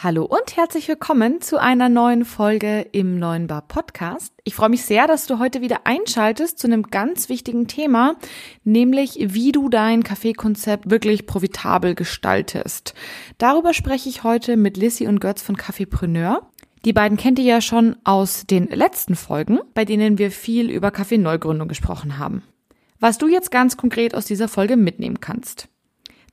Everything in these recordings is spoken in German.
Hallo und herzlich willkommen zu einer neuen Folge im Neuen Bar Podcast. Ich freue mich sehr, dass du heute wieder einschaltest zu einem ganz wichtigen Thema, nämlich wie du dein Kaffeekonzept wirklich profitabel gestaltest. Darüber spreche ich heute mit Lissy und Götz von Kaffeepreneur. Die beiden kennt ihr ja schon aus den letzten Folgen, bei denen wir viel über Kaffeeneugründung gesprochen haben. Was du jetzt ganz konkret aus dieser Folge mitnehmen kannst.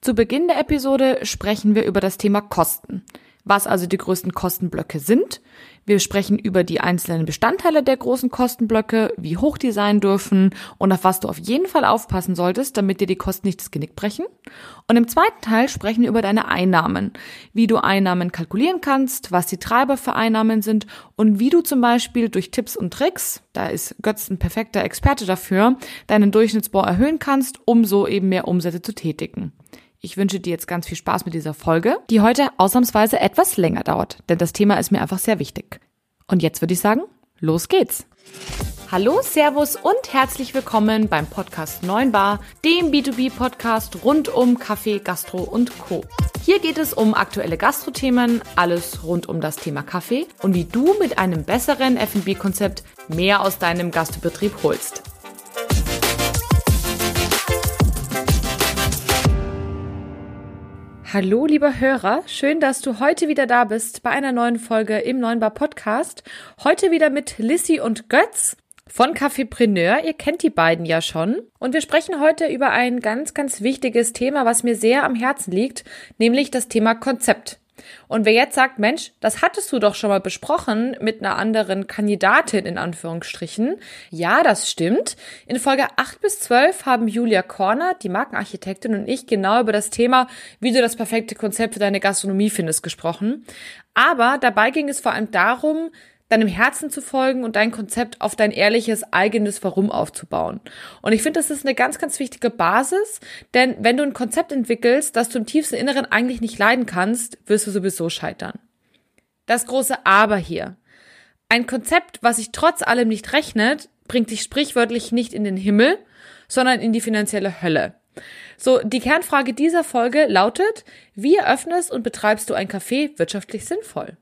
Zu Beginn der Episode sprechen wir über das Thema Kosten was also die größten Kostenblöcke sind. Wir sprechen über die einzelnen Bestandteile der großen Kostenblöcke, wie hoch die sein dürfen und auf was du auf jeden Fall aufpassen solltest, damit dir die Kosten nicht das Genick brechen. Und im zweiten Teil sprechen wir über deine Einnahmen, wie du Einnahmen kalkulieren kannst, was die Treiber für Einnahmen sind und wie du zum Beispiel durch Tipps und Tricks, da ist Götz ein perfekter Experte dafür, deinen Durchschnittsbau erhöhen kannst, um so eben mehr Umsätze zu tätigen. Ich wünsche dir jetzt ganz viel Spaß mit dieser Folge, die heute ausnahmsweise etwas länger dauert, denn das Thema ist mir einfach sehr wichtig. Und jetzt würde ich sagen, los geht's. Hallo, Servus und herzlich willkommen beim Podcast 9 Bar, dem B2B-Podcast rund um Kaffee, Gastro und Co. Hier geht es um aktuelle Gastrothemen, alles rund um das Thema Kaffee und wie du mit einem besseren F&B-Konzept mehr aus deinem Gastbetrieb holst. Hallo, lieber Hörer. Schön, dass du heute wieder da bist bei einer neuen Folge im Neuen Bar Podcast. Heute wieder mit Lissy und Götz von Cafépreneur. Ihr kennt die beiden ja schon. Und wir sprechen heute über ein ganz, ganz wichtiges Thema, was mir sehr am Herzen liegt, nämlich das Thema Konzept. Und wer jetzt sagt, Mensch, das hattest du doch schon mal besprochen mit einer anderen Kandidatin in Anführungsstrichen. Ja, das stimmt. In Folge 8 bis 12 haben Julia Korner, die Markenarchitektin und ich genau über das Thema, wie du das perfekte Konzept für deine Gastronomie findest, gesprochen. Aber dabei ging es vor allem darum, deinem Herzen zu folgen und dein Konzept auf dein ehrliches eigenes Warum aufzubauen. Und ich finde, das ist eine ganz, ganz wichtige Basis, denn wenn du ein Konzept entwickelst, das du im tiefsten Inneren eigentlich nicht leiden kannst, wirst du sowieso scheitern. Das große Aber hier. Ein Konzept, was sich trotz allem nicht rechnet, bringt dich sprichwörtlich nicht in den Himmel, sondern in die finanzielle Hölle. So, die Kernfrage dieser Folge lautet, wie eröffnest und betreibst du ein Café wirtschaftlich sinnvoll?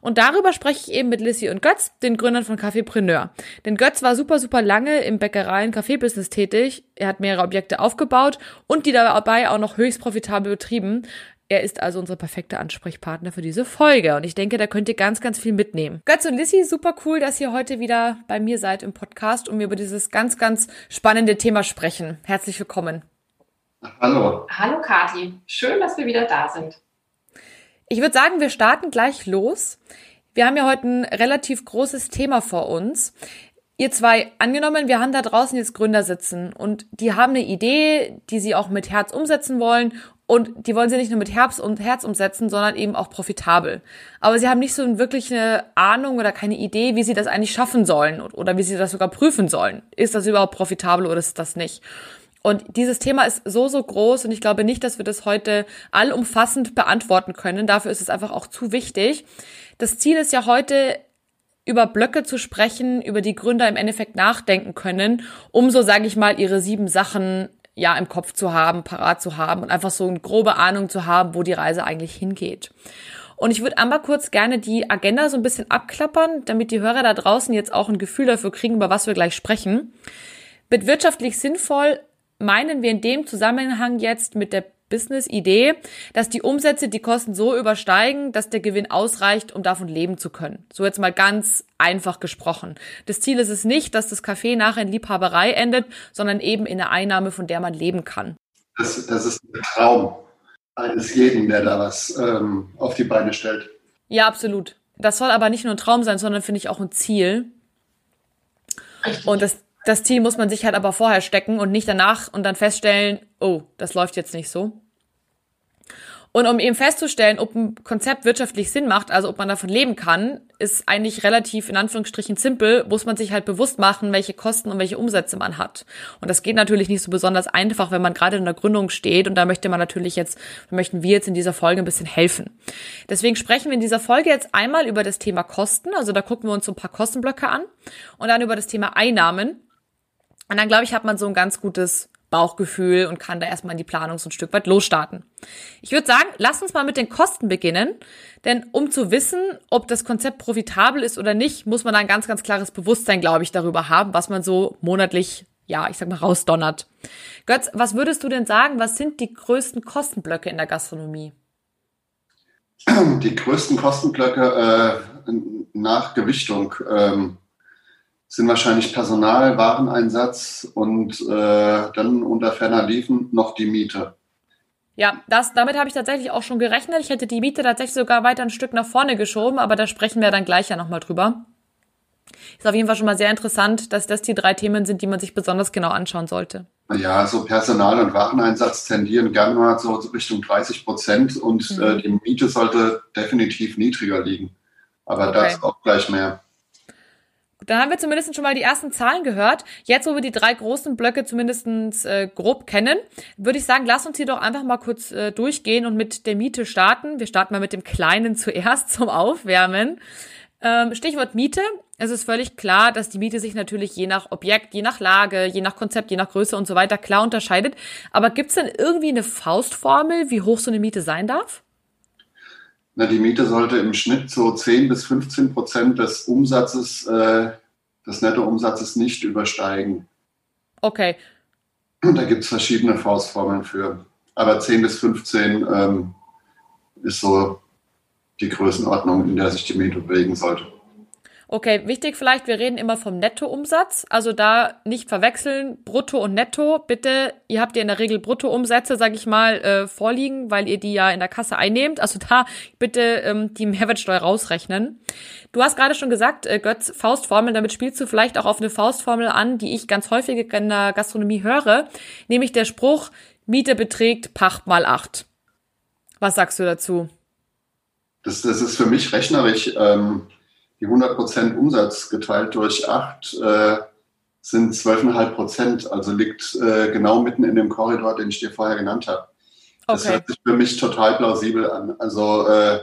Und darüber spreche ich eben mit Lissy und Götz, den Gründern von Cafépreneur. Denn Götz war super, super lange im Bäckereien Kaffeebusiness tätig. Er hat mehrere Objekte aufgebaut und die dabei auch noch höchst profitabel betrieben. Er ist also unser perfekter Ansprechpartner für diese Folge. Und ich denke, da könnt ihr ganz, ganz viel mitnehmen. Götz und Lissy, super cool, dass ihr heute wieder bei mir seid im Podcast und wir über dieses ganz, ganz spannende Thema sprechen. Herzlich willkommen. Hallo. Hallo, Kati. Schön, dass wir wieder da sind. Ich würde sagen, wir starten gleich los. Wir haben ja heute ein relativ großes Thema vor uns. Ihr zwei, angenommen, wir haben da draußen jetzt Gründer sitzen und die haben eine Idee, die sie auch mit Herz umsetzen wollen und die wollen sie nicht nur mit Herz und Herz umsetzen, sondern eben auch profitabel. Aber sie haben nicht so wirklich eine Ahnung oder keine Idee, wie sie das eigentlich schaffen sollen oder wie sie das sogar prüfen sollen. Ist das überhaupt profitabel oder ist das nicht? Und dieses Thema ist so, so groß und ich glaube nicht, dass wir das heute allumfassend beantworten können. Dafür ist es einfach auch zu wichtig. Das Ziel ist ja heute, über Blöcke zu sprechen, über die Gründer im Endeffekt nachdenken können, um so, sage ich mal, ihre sieben Sachen ja im Kopf zu haben, parat zu haben und einfach so eine grobe Ahnung zu haben, wo die Reise eigentlich hingeht. Und ich würde einmal kurz gerne die Agenda so ein bisschen abklappern, damit die Hörer da draußen jetzt auch ein Gefühl dafür kriegen, über was wir gleich sprechen. Mit wirtschaftlich sinnvoll meinen wir in dem Zusammenhang jetzt mit der Business-Idee, dass die Umsätze die Kosten so übersteigen, dass der Gewinn ausreicht, um davon leben zu können. So jetzt mal ganz einfach gesprochen. Das Ziel ist es nicht, dass das Café nachher in Liebhaberei endet, sondern eben in einer Einnahme, von der man leben kann. Das, das ist ein Traum eines jeden, der da was ähm, auf die Beine stellt. Ja, absolut. Das soll aber nicht nur ein Traum sein, sondern finde ich auch ein Ziel. Und das, das Ziel muss man sich halt aber vorher stecken und nicht danach und dann feststellen, oh, das läuft jetzt nicht so. Und um eben festzustellen, ob ein Konzept wirtschaftlich Sinn macht, also ob man davon leben kann, ist eigentlich relativ in Anführungsstrichen simpel, muss man sich halt bewusst machen, welche Kosten und welche Umsätze man hat. Und das geht natürlich nicht so besonders einfach, wenn man gerade in der Gründung steht und da möchte man natürlich jetzt, möchten wir jetzt in dieser Folge ein bisschen helfen. Deswegen sprechen wir in dieser Folge jetzt einmal über das Thema Kosten, also da gucken wir uns so ein paar Kostenblöcke an und dann über das Thema Einnahmen und dann, glaube ich, hat man so ein ganz gutes Bauchgefühl und kann da erstmal in die Planung so ein Stück weit losstarten. Ich würde sagen, lass uns mal mit den Kosten beginnen, denn um zu wissen, ob das Konzept profitabel ist oder nicht, muss man da ein ganz, ganz klares Bewusstsein, glaube ich, darüber haben, was man so monatlich, ja, ich sag mal, rausdonnert. Götz, was würdest du denn sagen, was sind die größten Kostenblöcke in der Gastronomie? Die größten Kostenblöcke äh, nach Gewichtung ähm, sind wahrscheinlich Personal, Wareneinsatz und äh, dann unter ferner Liefen noch die Miete. Ja, das, damit habe ich tatsächlich auch schon gerechnet. Ich hätte die Miete tatsächlich sogar weiter ein Stück nach vorne geschoben, aber da sprechen wir dann gleich ja nochmal drüber. Ist auf jeden Fall schon mal sehr interessant, dass das die drei Themen sind, die man sich besonders genau anschauen sollte. Ja, so Personal- und Wareneinsatz tendieren gerne mal so Richtung 30 Prozent und mhm. äh, die Miete sollte definitiv niedriger liegen. Aber okay. das auch gleich mehr. Dann haben wir zumindest schon mal die ersten Zahlen gehört. Jetzt, wo wir die drei großen Blöcke zumindest äh, grob kennen, würde ich sagen, lass uns hier doch einfach mal kurz äh, durchgehen und mit der Miete starten. Wir starten mal mit dem Kleinen zuerst zum Aufwärmen. Ähm, Stichwort Miete. Es ist völlig klar, dass die Miete sich natürlich je nach Objekt, je nach Lage, je nach Konzept, je nach Größe und so weiter klar unterscheidet. Aber gibt es denn irgendwie eine Faustformel, wie hoch so eine Miete sein darf? Na, die Miete sollte im Schnitt so 10 bis 15 Prozent des Umsatzes, äh, des Nettoumsatzes nicht übersteigen. Okay. Da gibt es verschiedene Faustformeln für. Aber 10 bis 15 ähm, ist so die Größenordnung, in der sich die Miete bewegen sollte. Okay, wichtig vielleicht, wir reden immer vom Nettoumsatz. Also da nicht verwechseln, Brutto und Netto. Bitte, ihr habt ja in der Regel Bruttoumsätze, sag ich mal, äh, vorliegen, weil ihr die ja in der Kasse einnehmt. Also da bitte ähm, die Mehrwertsteuer rausrechnen. Du hast gerade schon gesagt, äh, Götz, Faustformel, damit spielst du vielleicht auch auf eine Faustformel an, die ich ganz häufig in der Gastronomie höre, nämlich der Spruch, Miete beträgt Pacht mal acht. Was sagst du dazu? Das, das ist für mich rechnerisch. Ähm die 100% Umsatz geteilt durch 8 äh, sind 12,5 Prozent. Also liegt äh, genau mitten in dem Korridor, den ich dir vorher genannt habe. Das okay. hört sich für mich total plausibel an. Also äh,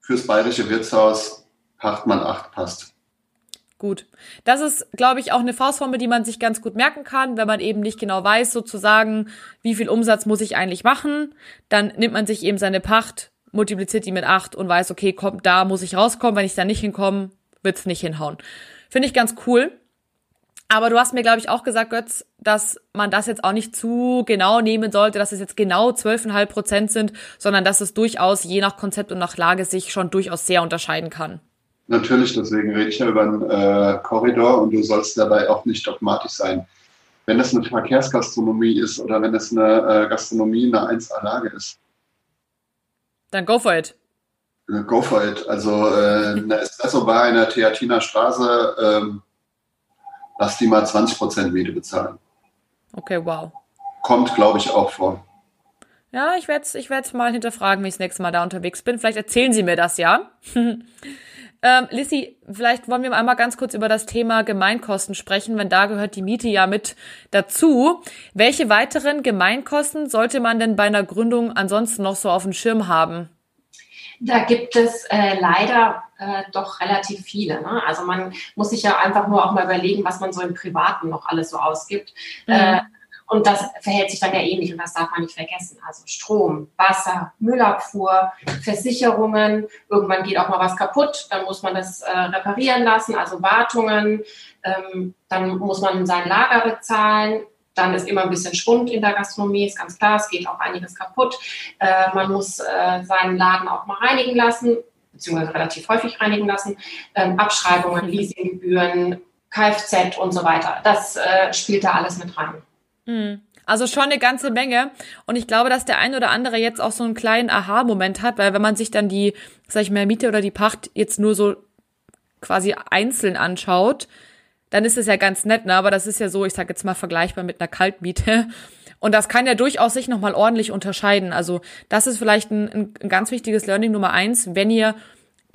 fürs bayerische Wirtshaus Pachtmann 8 passt. Gut. Das ist, glaube ich, auch eine Faustformel, die man sich ganz gut merken kann, wenn man eben nicht genau weiß, sozusagen, wie viel Umsatz muss ich eigentlich machen. Dann nimmt man sich eben seine Pacht multipliziert die mit acht und weiß, okay, kommt da muss ich rauskommen, wenn ich da nicht hinkomme, wird's nicht hinhauen. Finde ich ganz cool. Aber du hast mir, glaube ich, auch gesagt, Götz, dass man das jetzt auch nicht zu genau nehmen sollte, dass es jetzt genau 12,5 Prozent sind, sondern dass es durchaus je nach Konzept und nach Lage sich schon durchaus sehr unterscheiden kann. Natürlich, deswegen rede ich ja über einen äh, Korridor und du sollst dabei auch nicht dogmatisch sein. Wenn es eine Verkehrsgastronomie ist oder wenn es eine äh, Gastronomie in einer 1A-Lage ist, dann go for it. Go for it. Also äh, eine Espresso-Bar in der Theatiner Straße, ähm, lass die mal 20% Miete bezahlen. Okay, wow. Kommt, glaube ich, auch vor. Ja, ich werde es ich werd's mal hinterfragen, wenn ich das nächste Mal da unterwegs bin. Vielleicht erzählen Sie mir das ja. ähm, Lissy, vielleicht wollen wir einmal ganz kurz über das Thema Gemeinkosten sprechen, wenn da gehört die Miete ja mit dazu. Welche weiteren Gemeinkosten sollte man denn bei einer Gründung ansonsten noch so auf dem Schirm haben? Da gibt es äh, leider äh, doch relativ viele. Ne? Also man muss sich ja einfach nur auch mal überlegen, was man so im Privaten noch alles so ausgibt. Mhm. Äh, und das verhält sich dann ja ähnlich und das darf man nicht vergessen. Also Strom, Wasser, Müllabfuhr, Versicherungen. Irgendwann geht auch mal was kaputt, dann muss man das äh, reparieren lassen, also Wartungen. Ähm, dann muss man sein Lager bezahlen. Dann ist immer ein bisschen Schwund in der Gastronomie, ist ganz klar, es geht auch einiges kaputt. Äh, man muss äh, seinen Laden auch mal reinigen lassen, beziehungsweise relativ häufig reinigen lassen. Ähm, Abschreibungen, Leasinggebühren, Kfz und so weiter. Das äh, spielt da alles mit rein. Hm. Also schon eine ganze Menge. Und ich glaube, dass der ein oder andere jetzt auch so einen kleinen Aha-Moment hat, weil wenn man sich dann die, sag ich mal, Miete oder die Pacht jetzt nur so quasi einzeln anschaut, dann ist es ja ganz nett, ne? Aber das ist ja so, ich sag jetzt mal vergleichbar mit einer Kaltmiete. Und das kann ja durchaus sich nochmal ordentlich unterscheiden. Also das ist vielleicht ein, ein ganz wichtiges Learning Nummer eins. Wenn ihr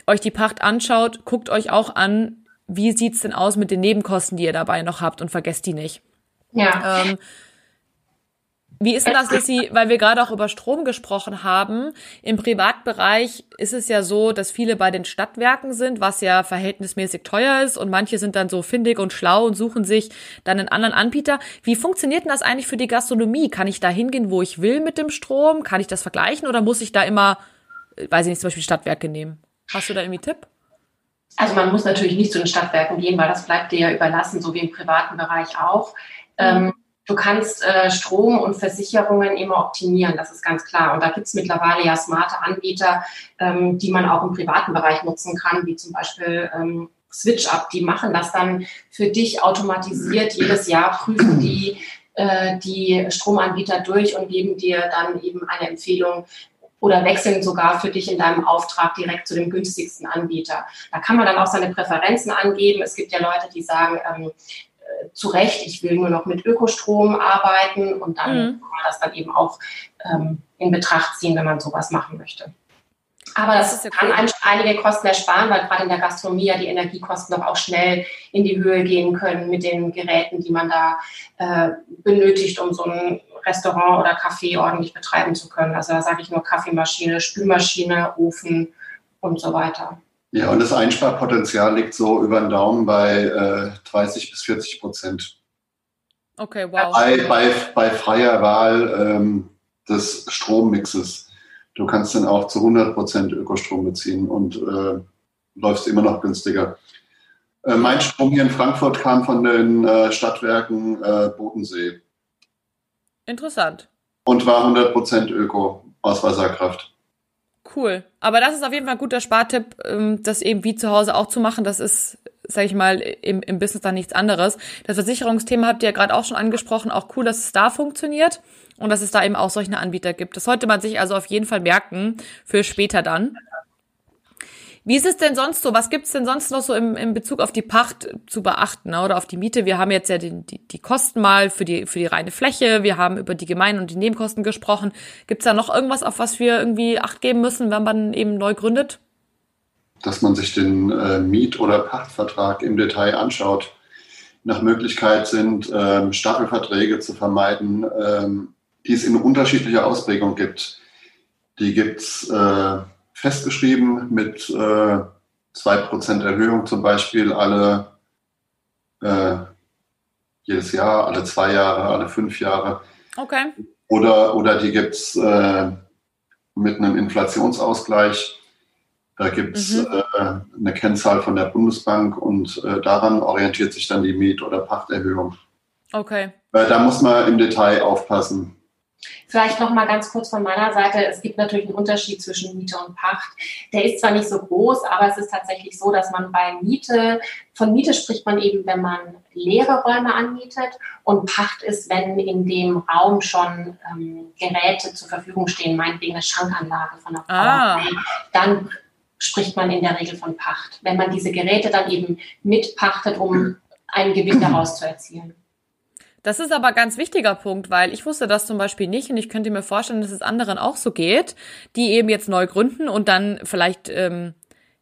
euch die Pacht anschaut, guckt euch auch an, wie sieht's denn aus mit den Nebenkosten, die ihr dabei noch habt und vergesst die nicht. Ja. Ähm, Wie ist denn das, Lissy, weil wir gerade auch über Strom gesprochen haben? Im Privatbereich ist es ja so, dass viele bei den Stadtwerken sind, was ja verhältnismäßig teuer ist und manche sind dann so findig und schlau und suchen sich dann einen anderen Anbieter. Wie funktioniert denn das eigentlich für die Gastronomie? Kann ich da hingehen, wo ich will mit dem Strom? Kann ich das vergleichen oder muss ich da immer, weiß ich nicht, zum Beispiel Stadtwerke nehmen? Hast du da irgendwie Tipp? Also man muss natürlich nicht zu den Stadtwerken gehen, weil das bleibt dir ja überlassen, so wie im privaten Bereich auch. Mhm. Ähm, du kannst äh, Strom und Versicherungen immer optimieren, das ist ganz klar. Und da gibt es mittlerweile ja smarte Anbieter, ähm, die man auch im privaten Bereich nutzen kann, wie zum Beispiel ähm, SwitchUp. Die machen das dann für dich automatisiert. Jedes Jahr prüfen die äh, die Stromanbieter durch und geben dir dann eben eine Empfehlung, oder wechseln sogar für dich in deinem Auftrag direkt zu dem günstigsten Anbieter. Da kann man dann auch seine Präferenzen angeben. Es gibt ja Leute, die sagen, ähm, äh, zu Recht, ich will nur noch mit Ökostrom arbeiten und dann mhm. kann man das dann eben auch ähm, in Betracht ziehen, wenn man sowas machen möchte. Aber das, das kann cool. einige Kosten ersparen, weil gerade in der Gastronomie ja die Energiekosten doch auch schnell in die Höhe gehen können mit den Geräten, die man da äh, benötigt, um so ein Restaurant oder Café ordentlich betreiben zu können. Also da sage ich nur Kaffeemaschine, Spülmaschine, Ofen und so weiter. Ja, und das Einsparpotenzial liegt so über den Daumen bei äh, 30 bis 40 Prozent. Okay, wow. Bei, bei, bei freier Wahl ähm, des Strommixes. Du kannst dann auch zu 100 Prozent Ökostrom beziehen und äh, läufst immer noch günstiger. Äh, mein Strom hier in Frankfurt kam von den äh, Stadtwerken äh, Bodensee. Interessant. Und war 100% Öko aus Wasserkraft. Cool. Aber das ist auf jeden Fall ein guter Spartipp, ähm, das eben wie zu Hause auch zu machen. Das ist, sag ich mal, im, im Business dann nichts anderes. Das Versicherungsthema habt ihr ja gerade auch schon angesprochen. Auch cool, dass es da funktioniert und dass es da eben auch solche Anbieter gibt. Das sollte man sich also auf jeden Fall merken für später dann. Wie ist es denn sonst so? Was gibt es denn sonst noch so im, im Bezug auf die Pacht zu beachten ne? oder auf die Miete? Wir haben jetzt ja die, die, die Kosten mal für die, für die reine Fläche. Wir haben über die Gemein- und die Nebenkosten gesprochen. Gibt es da noch irgendwas, auf was wir irgendwie Acht geben müssen, wenn man eben neu gründet? Dass man sich den äh, Miet- oder Pachtvertrag im Detail anschaut. Nach Möglichkeit sind ähm, Staffelverträge zu vermeiden, ähm, die es in unterschiedlicher Ausprägung gibt. Die gibt's äh, festgeschrieben mit äh, 2% Erhöhung zum Beispiel alle äh, jedes Jahr, alle zwei Jahre, alle fünf Jahre. Okay. Oder, oder die gibt es äh, mit einem Inflationsausgleich. Da gibt es mhm. äh, eine Kennzahl von der Bundesbank und äh, daran orientiert sich dann die Miet- oder Pachterhöhung. Okay. Äh, da muss man im Detail aufpassen. Vielleicht noch mal ganz kurz von meiner Seite. Es gibt natürlich einen Unterschied zwischen Miete und Pacht. Der ist zwar nicht so groß, aber es ist tatsächlich so, dass man bei Miete, von Miete spricht man eben, wenn man leere Räume anmietet und Pacht ist, wenn in dem Raum schon ähm, Geräte zur Verfügung stehen, meinetwegen eine Schankanlage von der ah. dann spricht man in der Regel von Pacht. Wenn man diese Geräte dann eben mitpachtet, um einen Gewinn daraus zu erzielen. Das ist aber ganz wichtiger Punkt, weil ich wusste das zum Beispiel nicht und ich könnte mir vorstellen, dass es anderen auch so geht, die eben jetzt neu gründen und dann vielleicht, ähm,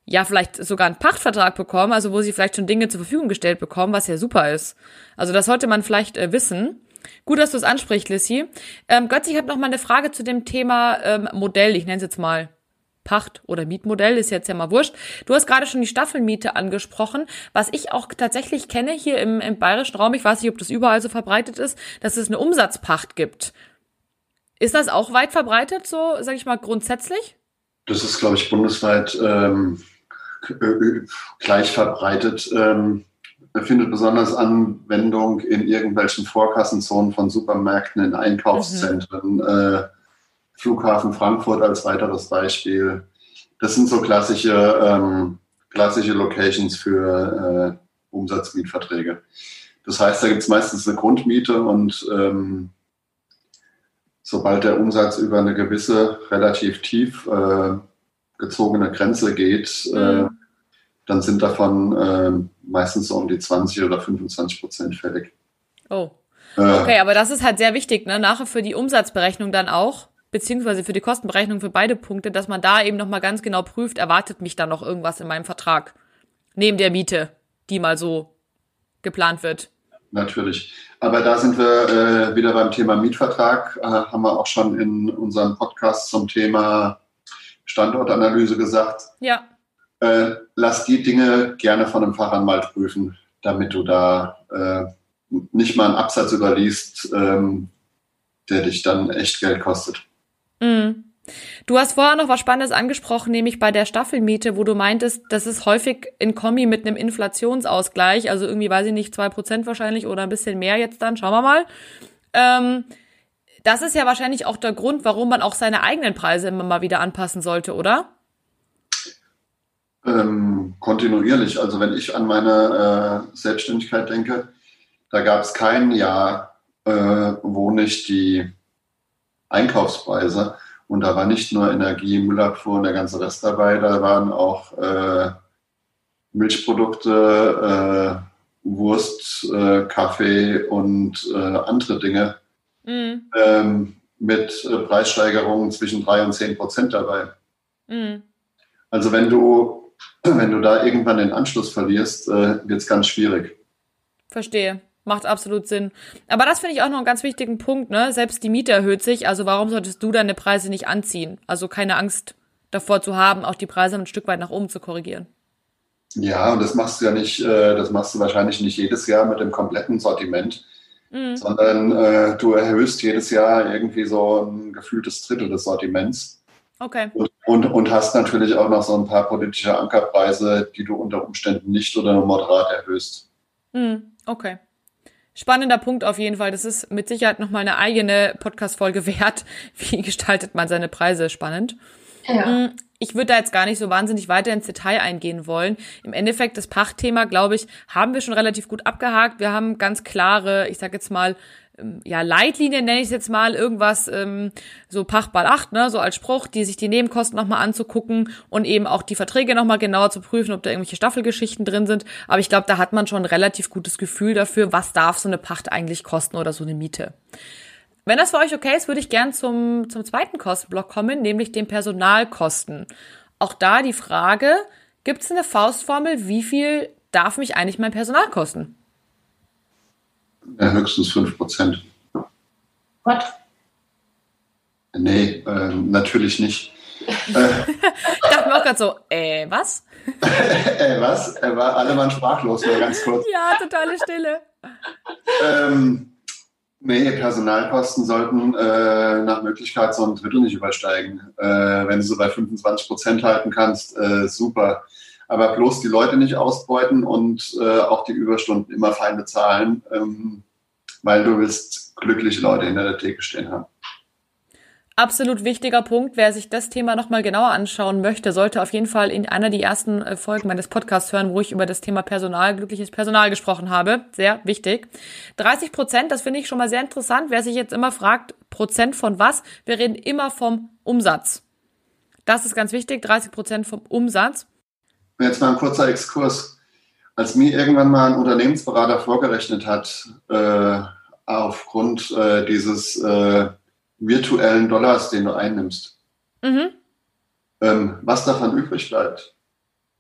ja, vielleicht sogar einen Pachtvertrag bekommen, also wo sie vielleicht schon Dinge zur Verfügung gestellt bekommen, was ja super ist. Also das sollte man vielleicht äh, wissen. Gut, dass du es ansprichst, Lissy. Ähm, Götz, ich habe noch mal eine Frage zu dem Thema ähm, Modell, ich nenne es jetzt mal. Pacht- oder Mietmodell, ist jetzt ja mal wurscht. Du hast gerade schon die Staffelmiete angesprochen. Was ich auch tatsächlich kenne hier im, im bayerischen Raum, ich weiß nicht, ob das überall so verbreitet ist, dass es eine Umsatzpacht gibt. Ist das auch weit verbreitet, so, sage ich mal, grundsätzlich? Das ist, glaube ich, bundesweit ähm, gleich verbreitet. Ähm, findet besonders Anwendung in irgendwelchen Vorkassenzonen von Supermärkten, in Einkaufszentren. Mhm. Äh, Flughafen Frankfurt als weiteres Beispiel. Das sind so klassische, ähm, klassische Locations für äh, Umsatzmietverträge. Das heißt, da gibt es meistens eine Grundmiete und ähm, sobald der Umsatz über eine gewisse, relativ tief äh, gezogene Grenze geht, äh, mhm. dann sind davon äh, meistens so um die 20 oder 25 Prozent fällig. Oh. Äh. Okay, aber das ist halt sehr wichtig, ne? Nachher für die Umsatzberechnung dann auch beziehungsweise für die Kostenberechnung für beide Punkte, dass man da eben nochmal ganz genau prüft, erwartet mich da noch irgendwas in meinem Vertrag. Neben der Miete, die mal so geplant wird. natürlich. Aber da sind wir äh, wieder beim Thema Mietvertrag. Äh, haben wir auch schon in unserem Podcast zum Thema Standortanalyse gesagt. Ja. Äh, lass die Dinge gerne von einem Fachanwalt prüfen, damit du da äh, nicht mal einen Absatz überliest, ähm, der dich dann echt Geld kostet. Mhm. Du hast vorher noch was Spannendes angesprochen, nämlich bei der Staffelmiete, wo du meintest, das ist häufig in Kombi mit einem Inflationsausgleich, also irgendwie, weiß ich nicht, zwei Prozent wahrscheinlich oder ein bisschen mehr jetzt dann, schauen wir mal. Ähm, das ist ja wahrscheinlich auch der Grund, warum man auch seine eigenen Preise immer mal wieder anpassen sollte, oder? Ähm, kontinuierlich. Also wenn ich an meine äh, Selbstständigkeit denke, da gab es kein Jahr, äh, wo nicht die Einkaufspreise und da war nicht nur Energie, Müllabfuhr und der ganze Rest dabei, da waren auch äh, Milchprodukte, äh, Wurst, äh, Kaffee und äh, andere Dinge mhm. ähm, mit äh, Preissteigerungen zwischen drei und zehn Prozent dabei. Mhm. Also wenn du, wenn du da irgendwann den Anschluss verlierst, äh, wird es ganz schwierig. Verstehe. Macht absolut Sinn. Aber das finde ich auch noch einen ganz wichtigen Punkt, ne? Selbst die Miete erhöht sich, also warum solltest du deine Preise nicht anziehen? Also keine Angst davor zu haben, auch die Preise ein Stück weit nach oben zu korrigieren. Ja, und das machst du ja nicht, äh, das machst du wahrscheinlich nicht jedes Jahr mit dem kompletten Sortiment, mhm. sondern äh, du erhöhst jedes Jahr irgendwie so ein gefühltes Drittel des Sortiments. Okay. Und, und, und, hast natürlich auch noch so ein paar politische Ankerpreise, die du unter Umständen nicht oder nur moderat erhöhst. Mhm. Okay. Spannender Punkt auf jeden Fall. Das ist mit Sicherheit nochmal eine eigene Podcast-Folge wert. Wie gestaltet man seine Preise spannend? Ja. Mm, ich würde da jetzt gar nicht so wahnsinnig weiter ins Detail eingehen wollen. Im Endeffekt, das Pachtthema, glaube ich, haben wir schon relativ gut abgehakt. Wir haben ganz klare, ich sage jetzt mal, ja, Leitlinien nenne ich es jetzt mal, irgendwas, ähm, so Pachtball 8, ne, so als Spruch, die sich die Nebenkosten nochmal anzugucken und eben auch die Verträge nochmal genauer zu prüfen, ob da irgendwelche Staffelgeschichten drin sind. Aber ich glaube, da hat man schon ein relativ gutes Gefühl dafür, was darf so eine Pacht eigentlich kosten oder so eine Miete. Wenn das für euch okay ist, würde ich gern zum, zum zweiten Kostenblock kommen, nämlich den Personalkosten. Auch da die Frage, gibt es eine Faustformel, wie viel darf mich eigentlich mein Personal kosten? Ja, höchstens 5 Prozent. Was? Nee, äh, natürlich nicht. ich dachte mir auch gerade so, äh, was? äh, was? Er war, alle waren sprachlos, nur ganz kurz. Ja, totale Stille. ähm, nee, Personalkosten sollten äh, nach Möglichkeit so ein Drittel nicht übersteigen. Äh, wenn du so bei 25 Prozent halten kannst, äh, super aber bloß die Leute nicht ausbeuten und äh, auch die Überstunden immer fein bezahlen, ähm, weil du willst glückliche Leute hinter der Theke stehen haben. Absolut wichtiger Punkt. Wer sich das Thema nochmal genauer anschauen möchte, sollte auf jeden Fall in einer der ersten äh, Folgen meines Podcasts hören, wo ich über das Thema Personal, glückliches Personal gesprochen habe. Sehr wichtig. 30 Prozent, das finde ich schon mal sehr interessant. Wer sich jetzt immer fragt, Prozent von was? Wir reden immer vom Umsatz. Das ist ganz wichtig. 30 Prozent vom Umsatz. Jetzt mal ein kurzer Exkurs. Als mir irgendwann mal ein Unternehmensberater vorgerechnet hat, äh, aufgrund äh, dieses äh, virtuellen Dollars, den du einnimmst, mhm. ähm, was davon übrig bleibt,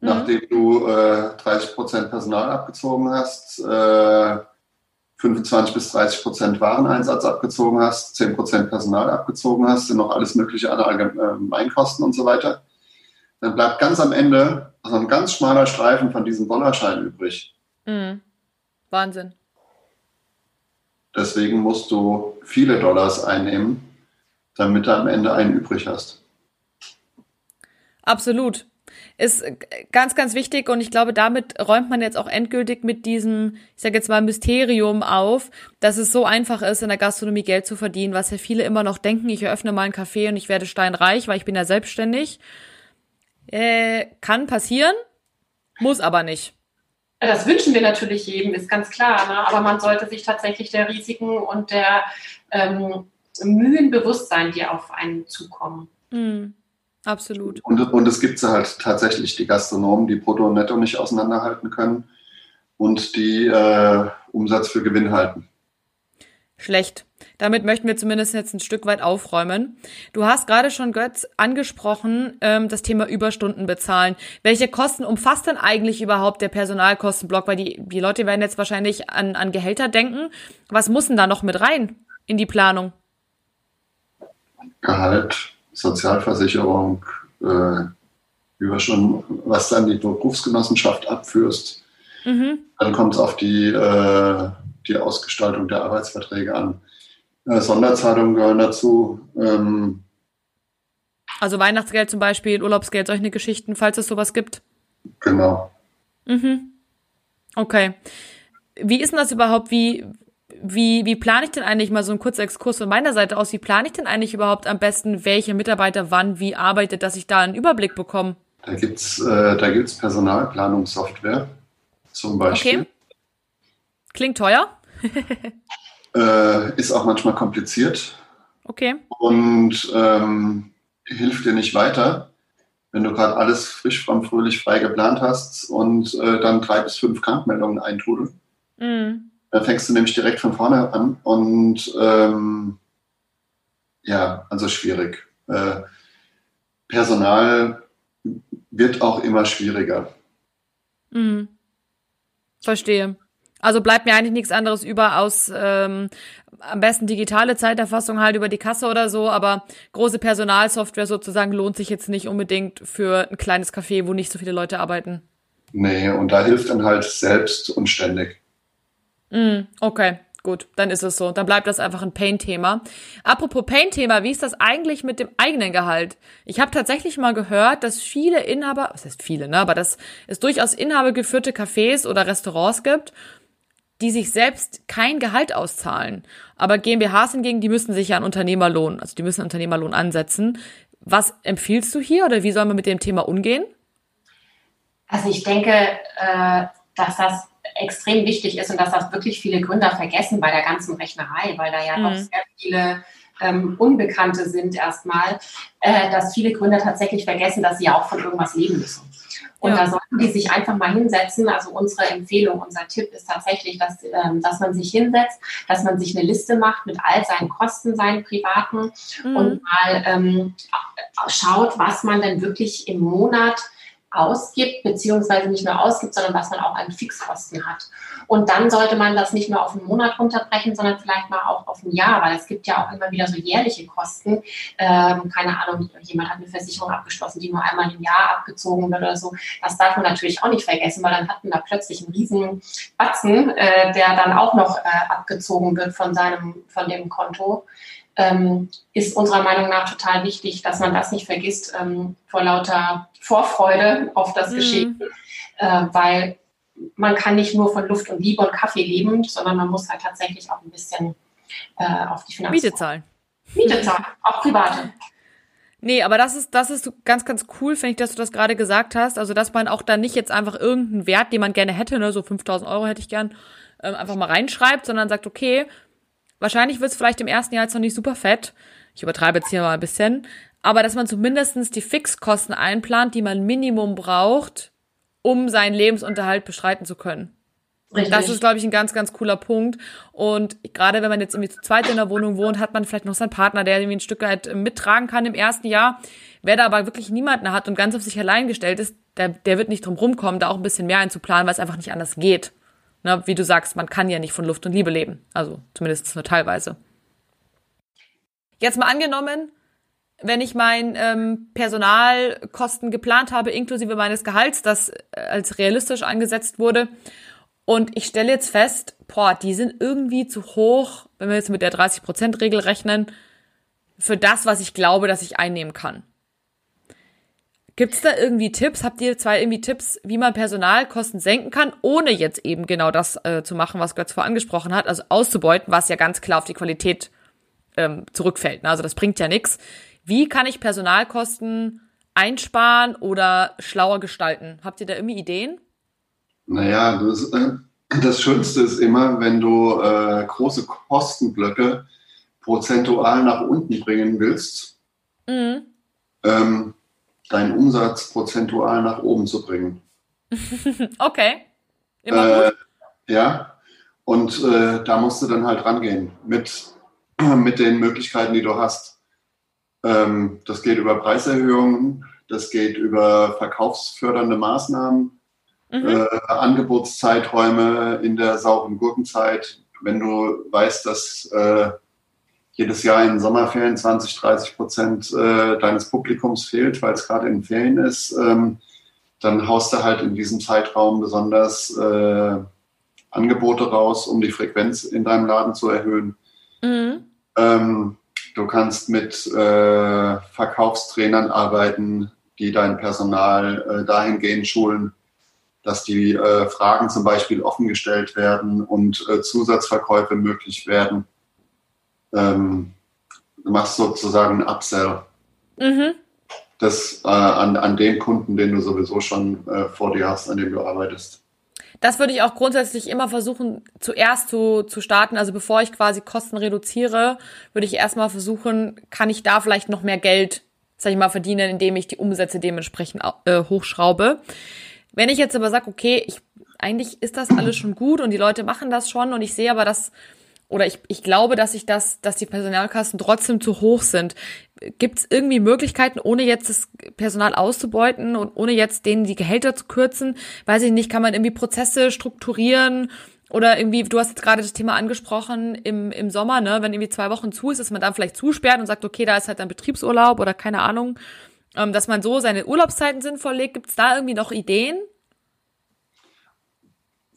mhm. nachdem du 30 äh, Prozent Personal abgezogen hast, 25 äh, bis 30 Prozent Wareneinsatz abgezogen hast, 10 Prozent Personal abgezogen hast, sind noch alles mögliche an Allgemeinkosten und so weiter dann bleibt ganz am Ende so ein ganz schmaler Streifen von diesem Dollarschein übrig. Mhm. Wahnsinn. Deswegen musst du viele Dollars einnehmen, damit du am Ende einen übrig hast. Absolut. Ist ganz, ganz wichtig und ich glaube, damit räumt man jetzt auch endgültig mit diesem, ich sage jetzt mal, Mysterium auf, dass es so einfach ist, in der Gastronomie Geld zu verdienen, was ja viele immer noch denken, ich eröffne mal einen Café und ich werde steinreich, weil ich bin ja selbstständig. Äh, kann passieren, muss aber nicht. Das wünschen wir natürlich jedem, ist ganz klar. Ne? Aber man sollte sich tatsächlich der Risiken und der ähm, Mühen bewusst sein, die auf einen zukommen. Mhm. Absolut. Und, und es gibt halt tatsächlich die Gastronomen, die Brutto und Netto nicht auseinanderhalten können und die äh, Umsatz für Gewinn halten. Schlecht Damit möchten wir zumindest jetzt ein Stück weit aufräumen. Du hast gerade schon, Götz, angesprochen, ähm, das Thema Überstunden bezahlen. Welche Kosten umfasst denn eigentlich überhaupt der Personalkostenblock? Weil die, die Leute werden jetzt wahrscheinlich an, an Gehälter denken. Was muss denn da noch mit rein in die Planung? Gehalt, Sozialversicherung, äh, Überstunden, was dann die Berufsgenossenschaft abführst. Mhm. Dann kommt es auf die, äh, die Ausgestaltung der Arbeitsverträge an. Äh, Sonderzahlungen gehören dazu. Ähm, also Weihnachtsgeld zum Beispiel, Urlaubsgeld, solche Geschichten, falls es sowas gibt. Genau. Mhm. Okay. Wie ist denn das überhaupt? Wie, wie, wie plane ich denn eigentlich mal so einen kurzen Exkurs von meiner Seite aus? Wie plane ich denn eigentlich überhaupt am besten, welche Mitarbeiter wann wie arbeitet, dass ich da einen Überblick bekomme? Da gibt es äh, Personalplanungssoftware zum Beispiel. Okay. Klingt teuer. äh, ist auch manchmal kompliziert. Okay. Und ähm, hilft dir nicht weiter, wenn du gerade alles frisch, vom fröhlich, frei geplant hast und äh, dann drei bis fünf Krankmeldungen eintrudeln. Mhm. Dann fängst du nämlich direkt von vorne an und ähm, ja, also schwierig. Äh, Personal wird auch immer schwieriger. Mhm. Verstehe. Also bleibt mir eigentlich nichts anderes über aus ähm, am besten digitale Zeiterfassung halt über die Kasse oder so, aber große Personalsoftware sozusagen lohnt sich jetzt nicht unbedingt für ein kleines Café, wo nicht so viele Leute arbeiten. Nee, und da hilft dann halt selbst und ständig. Mm, okay, gut, dann ist es so. Dann bleibt das einfach ein Pain-Thema. Apropos Pain-Thema, wie ist das eigentlich mit dem eigenen Gehalt? Ich habe tatsächlich mal gehört, dass viele Inhaber, was heißt viele, ne, aber dass es durchaus inhabergeführte Cafés oder Restaurants gibt, die sich selbst kein Gehalt auszahlen. Aber GmbHs hingegen, die müssen sich ja an Unternehmerlohn, also die müssen Unternehmerlohn ansetzen. Was empfiehlst du hier oder wie soll man mit dem Thema umgehen? Also ich denke, äh, dass das extrem wichtig ist und dass das wirklich viele Gründer vergessen bei der ganzen Rechnerei, weil da ja mhm. noch sehr viele ähm, Unbekannte sind erstmal, äh, dass viele Gründer tatsächlich vergessen, dass sie auch von irgendwas leben müssen. Und ja. da sollten die sich einfach mal hinsetzen. Also unsere Empfehlung, unser Tipp ist tatsächlich, dass, ähm, dass man sich hinsetzt, dass man sich eine Liste macht mit all seinen Kosten, seinen privaten mhm. und mal ähm, schaut, was man denn wirklich im Monat ausgibt, beziehungsweise nicht nur ausgibt, sondern was man auch an Fixkosten hat. Und dann sollte man das nicht nur auf einen Monat runterbrechen, sondern vielleicht mal auch auf ein Jahr, weil es gibt ja auch immer wieder so jährliche Kosten. Ähm, keine Ahnung, jemand hat eine Versicherung abgeschlossen, die nur einmal im Jahr abgezogen wird oder so. Das darf man natürlich auch nicht vergessen, weil dann hat man da plötzlich einen riesen Batzen, äh, der dann auch noch äh, abgezogen wird von seinem, von dem Konto ähm, ist unserer Meinung nach total wichtig, dass man das nicht vergisst ähm, vor lauter Vorfreude auf das mhm. Geschehen, äh, weil man kann nicht nur von Luft und Liebe und Kaffee leben, sondern man muss halt tatsächlich auch ein bisschen äh, auf die Finanzen. Miete zahlen. Miete zahlen, auch private. Nee, aber das ist, das ist ganz, ganz cool, finde ich, dass du das gerade gesagt hast. Also, dass man auch da nicht jetzt einfach irgendeinen Wert, den man gerne hätte, ne, so 5000 Euro hätte ich gern, ähm, einfach mal reinschreibt, sondern sagt, okay, Wahrscheinlich wird es vielleicht im ersten Jahr jetzt noch nicht super fett. Ich übertreibe jetzt hier mal ein bisschen. Aber dass man zumindest die Fixkosten einplant, die man Minimum braucht, um seinen Lebensunterhalt bestreiten zu können. Richtig. Das ist, glaube ich, ein ganz, ganz cooler Punkt. Und gerade wenn man jetzt irgendwie zu zweit in der Wohnung wohnt, hat man vielleicht noch seinen Partner, der irgendwie ein Stück weit mittragen kann im ersten Jahr. Wer da aber wirklich niemanden hat und ganz auf sich allein gestellt ist, der, der wird nicht drum rumkommen, da auch ein bisschen mehr einzuplanen, weil es einfach nicht anders geht. Ne, wie du sagst, man kann ja nicht von Luft und Liebe leben. Also zumindest nur teilweise. Jetzt mal angenommen, wenn ich mein ähm, Personalkosten geplant habe, inklusive meines Gehalts, das äh, als realistisch angesetzt wurde, und ich stelle jetzt fest, boah, die sind irgendwie zu hoch, wenn wir jetzt mit der 30%-Regel rechnen, für das, was ich glaube, dass ich einnehmen kann. Gibt's da irgendwie Tipps? Habt ihr zwei irgendwie Tipps, wie man Personalkosten senken kann, ohne jetzt eben genau das äh, zu machen, was Götz vor angesprochen hat, also auszubeuten, was ja ganz klar auf die Qualität ähm, zurückfällt. Ne? Also das bringt ja nichts. Wie kann ich Personalkosten einsparen oder schlauer gestalten? Habt ihr da irgendwie Ideen? Naja, das, das Schönste ist immer, wenn du äh, große Kostenblöcke prozentual nach unten bringen willst. Mhm. Ähm, deinen Umsatz prozentual nach oben zu bringen. okay. Immer äh, gut. Ja, und äh, da musst du dann halt rangehen mit mit den Möglichkeiten, die du hast. Ähm, das geht über Preiserhöhungen, das geht über verkaufsfördernde Maßnahmen, mhm. äh, Angebotszeiträume in der sauren Gurkenzeit. Wenn du weißt, dass äh, jedes Jahr in Sommerferien 20, 30 Prozent äh, deines Publikums fehlt, weil es gerade in Ferien ist, ähm, dann haust du halt in diesem Zeitraum besonders äh, Angebote raus, um die Frequenz in deinem Laden zu erhöhen. Mhm. Ähm, du kannst mit äh, Verkaufstrainern arbeiten, die dein Personal äh, dahingehend schulen, dass die äh, Fragen zum Beispiel offengestellt werden und äh, Zusatzverkäufe möglich werden. Ähm, du machst sozusagen ein Upsell. Mhm. Das äh, an, an den Kunden, den du sowieso schon äh, vor dir hast, an dem du arbeitest. Das würde ich auch grundsätzlich immer versuchen, zuerst zu, zu starten. Also bevor ich quasi Kosten reduziere, würde ich erstmal versuchen, kann ich da vielleicht noch mehr Geld, sag ich mal, verdienen, indem ich die Umsätze dementsprechend äh, hochschraube. Wenn ich jetzt aber sage, okay, ich, eigentlich ist das alles schon gut und die Leute machen das schon und ich sehe aber, dass oder ich, ich glaube, dass ich das, dass die Personalkosten trotzdem zu hoch sind. Gibt es irgendwie Möglichkeiten, ohne jetzt das Personal auszubeuten und ohne jetzt denen die Gehälter zu kürzen? Weiß ich nicht, kann man irgendwie Prozesse strukturieren oder irgendwie, du hast jetzt gerade das Thema angesprochen im, im Sommer, ne, wenn irgendwie zwei Wochen zu ist, dass man dann vielleicht zusperrt und sagt, okay, da ist halt ein Betriebsurlaub oder keine Ahnung, ähm, dass man so seine Urlaubszeiten sinnvoll legt. Gibt es da irgendwie noch Ideen?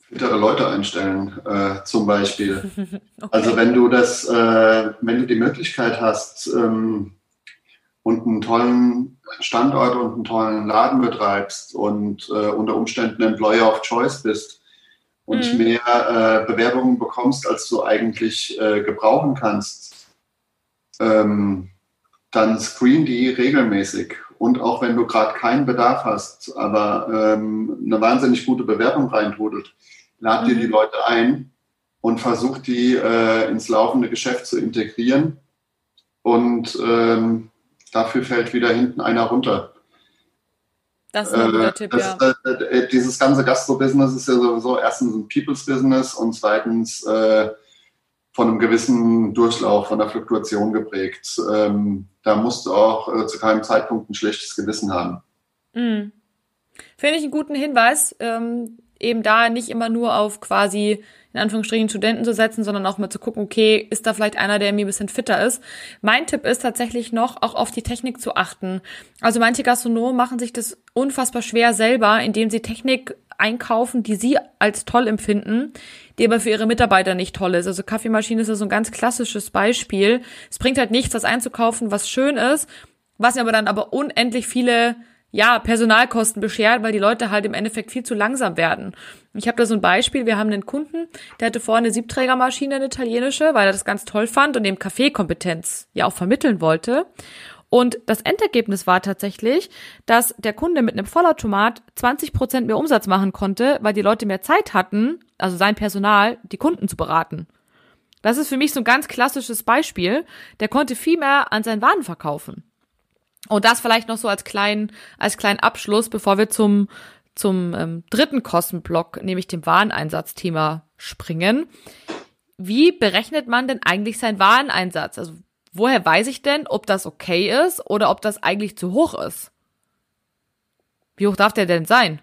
fittere Leute einstellen, äh, zum Beispiel. okay. Also wenn du das, äh, wenn du die Möglichkeit hast ähm, und einen tollen Standort und einen tollen Laden betreibst und äh, unter Umständen Employer of Choice bist und mhm. mehr äh, Bewerbungen bekommst, als du eigentlich äh, gebrauchen kannst, ähm, dann screen die regelmäßig. Und auch wenn du gerade keinen Bedarf hast, aber ähm, eine wahnsinnig gute Bewerbung reintrudelt, lad mhm. dir die Leute ein und versuch die äh, ins laufende Geschäft zu integrieren. Und ähm, dafür fällt wieder hinten einer runter. Das ist ein guter äh, Tipp, das, ja. Äh, äh, dieses ganze Gastro-Business ist ja sowieso erstens ein People's-Business und zweitens äh, von einem gewissen Durchlauf, von der Fluktuation geprägt. Ähm, da musst du auch äh, zu keinem Zeitpunkt ein schlechtes Gewissen haben. Mhm. Finde ich einen guten Hinweis. Ähm, eben da nicht immer nur auf quasi in Anführungsstrichen Studenten zu setzen, sondern auch mal zu gucken, okay, ist da vielleicht einer, der mir ein bisschen fitter ist. Mein Tipp ist tatsächlich noch, auch auf die Technik zu achten. Also manche Gastronomen machen sich das unfassbar schwer selber, indem sie Technik einkaufen, die sie als toll empfinden, die aber für ihre Mitarbeiter nicht toll ist. Also Kaffeemaschine ist so ein ganz klassisches Beispiel. Es bringt halt nichts, das einzukaufen, was schön ist, was aber dann aber unendlich viele ja, Personalkosten beschert, weil die Leute halt im Endeffekt viel zu langsam werden. Ich habe da so ein Beispiel, wir haben einen Kunden, der hatte vorher eine Siebträgermaschine, eine italienische, weil er das ganz toll fand und dem Kaffeekompetenz ja auch vermitteln wollte. Und das Endergebnis war tatsächlich, dass der Kunde mit einem Vollautomat 20 Prozent mehr Umsatz machen konnte, weil die Leute mehr Zeit hatten, also sein Personal, die Kunden zu beraten. Das ist für mich so ein ganz klassisches Beispiel. Der konnte viel mehr an seinen Waren verkaufen. Und das vielleicht noch so als kleinen, als kleinen Abschluss, bevor wir zum, zum ähm, dritten Kostenblock, nämlich dem Wareneinsatzthema springen. Wie berechnet man denn eigentlich seinen Wareneinsatz? Also woher weiß ich denn, ob das okay ist oder ob das eigentlich zu hoch ist? Wie hoch darf der denn sein?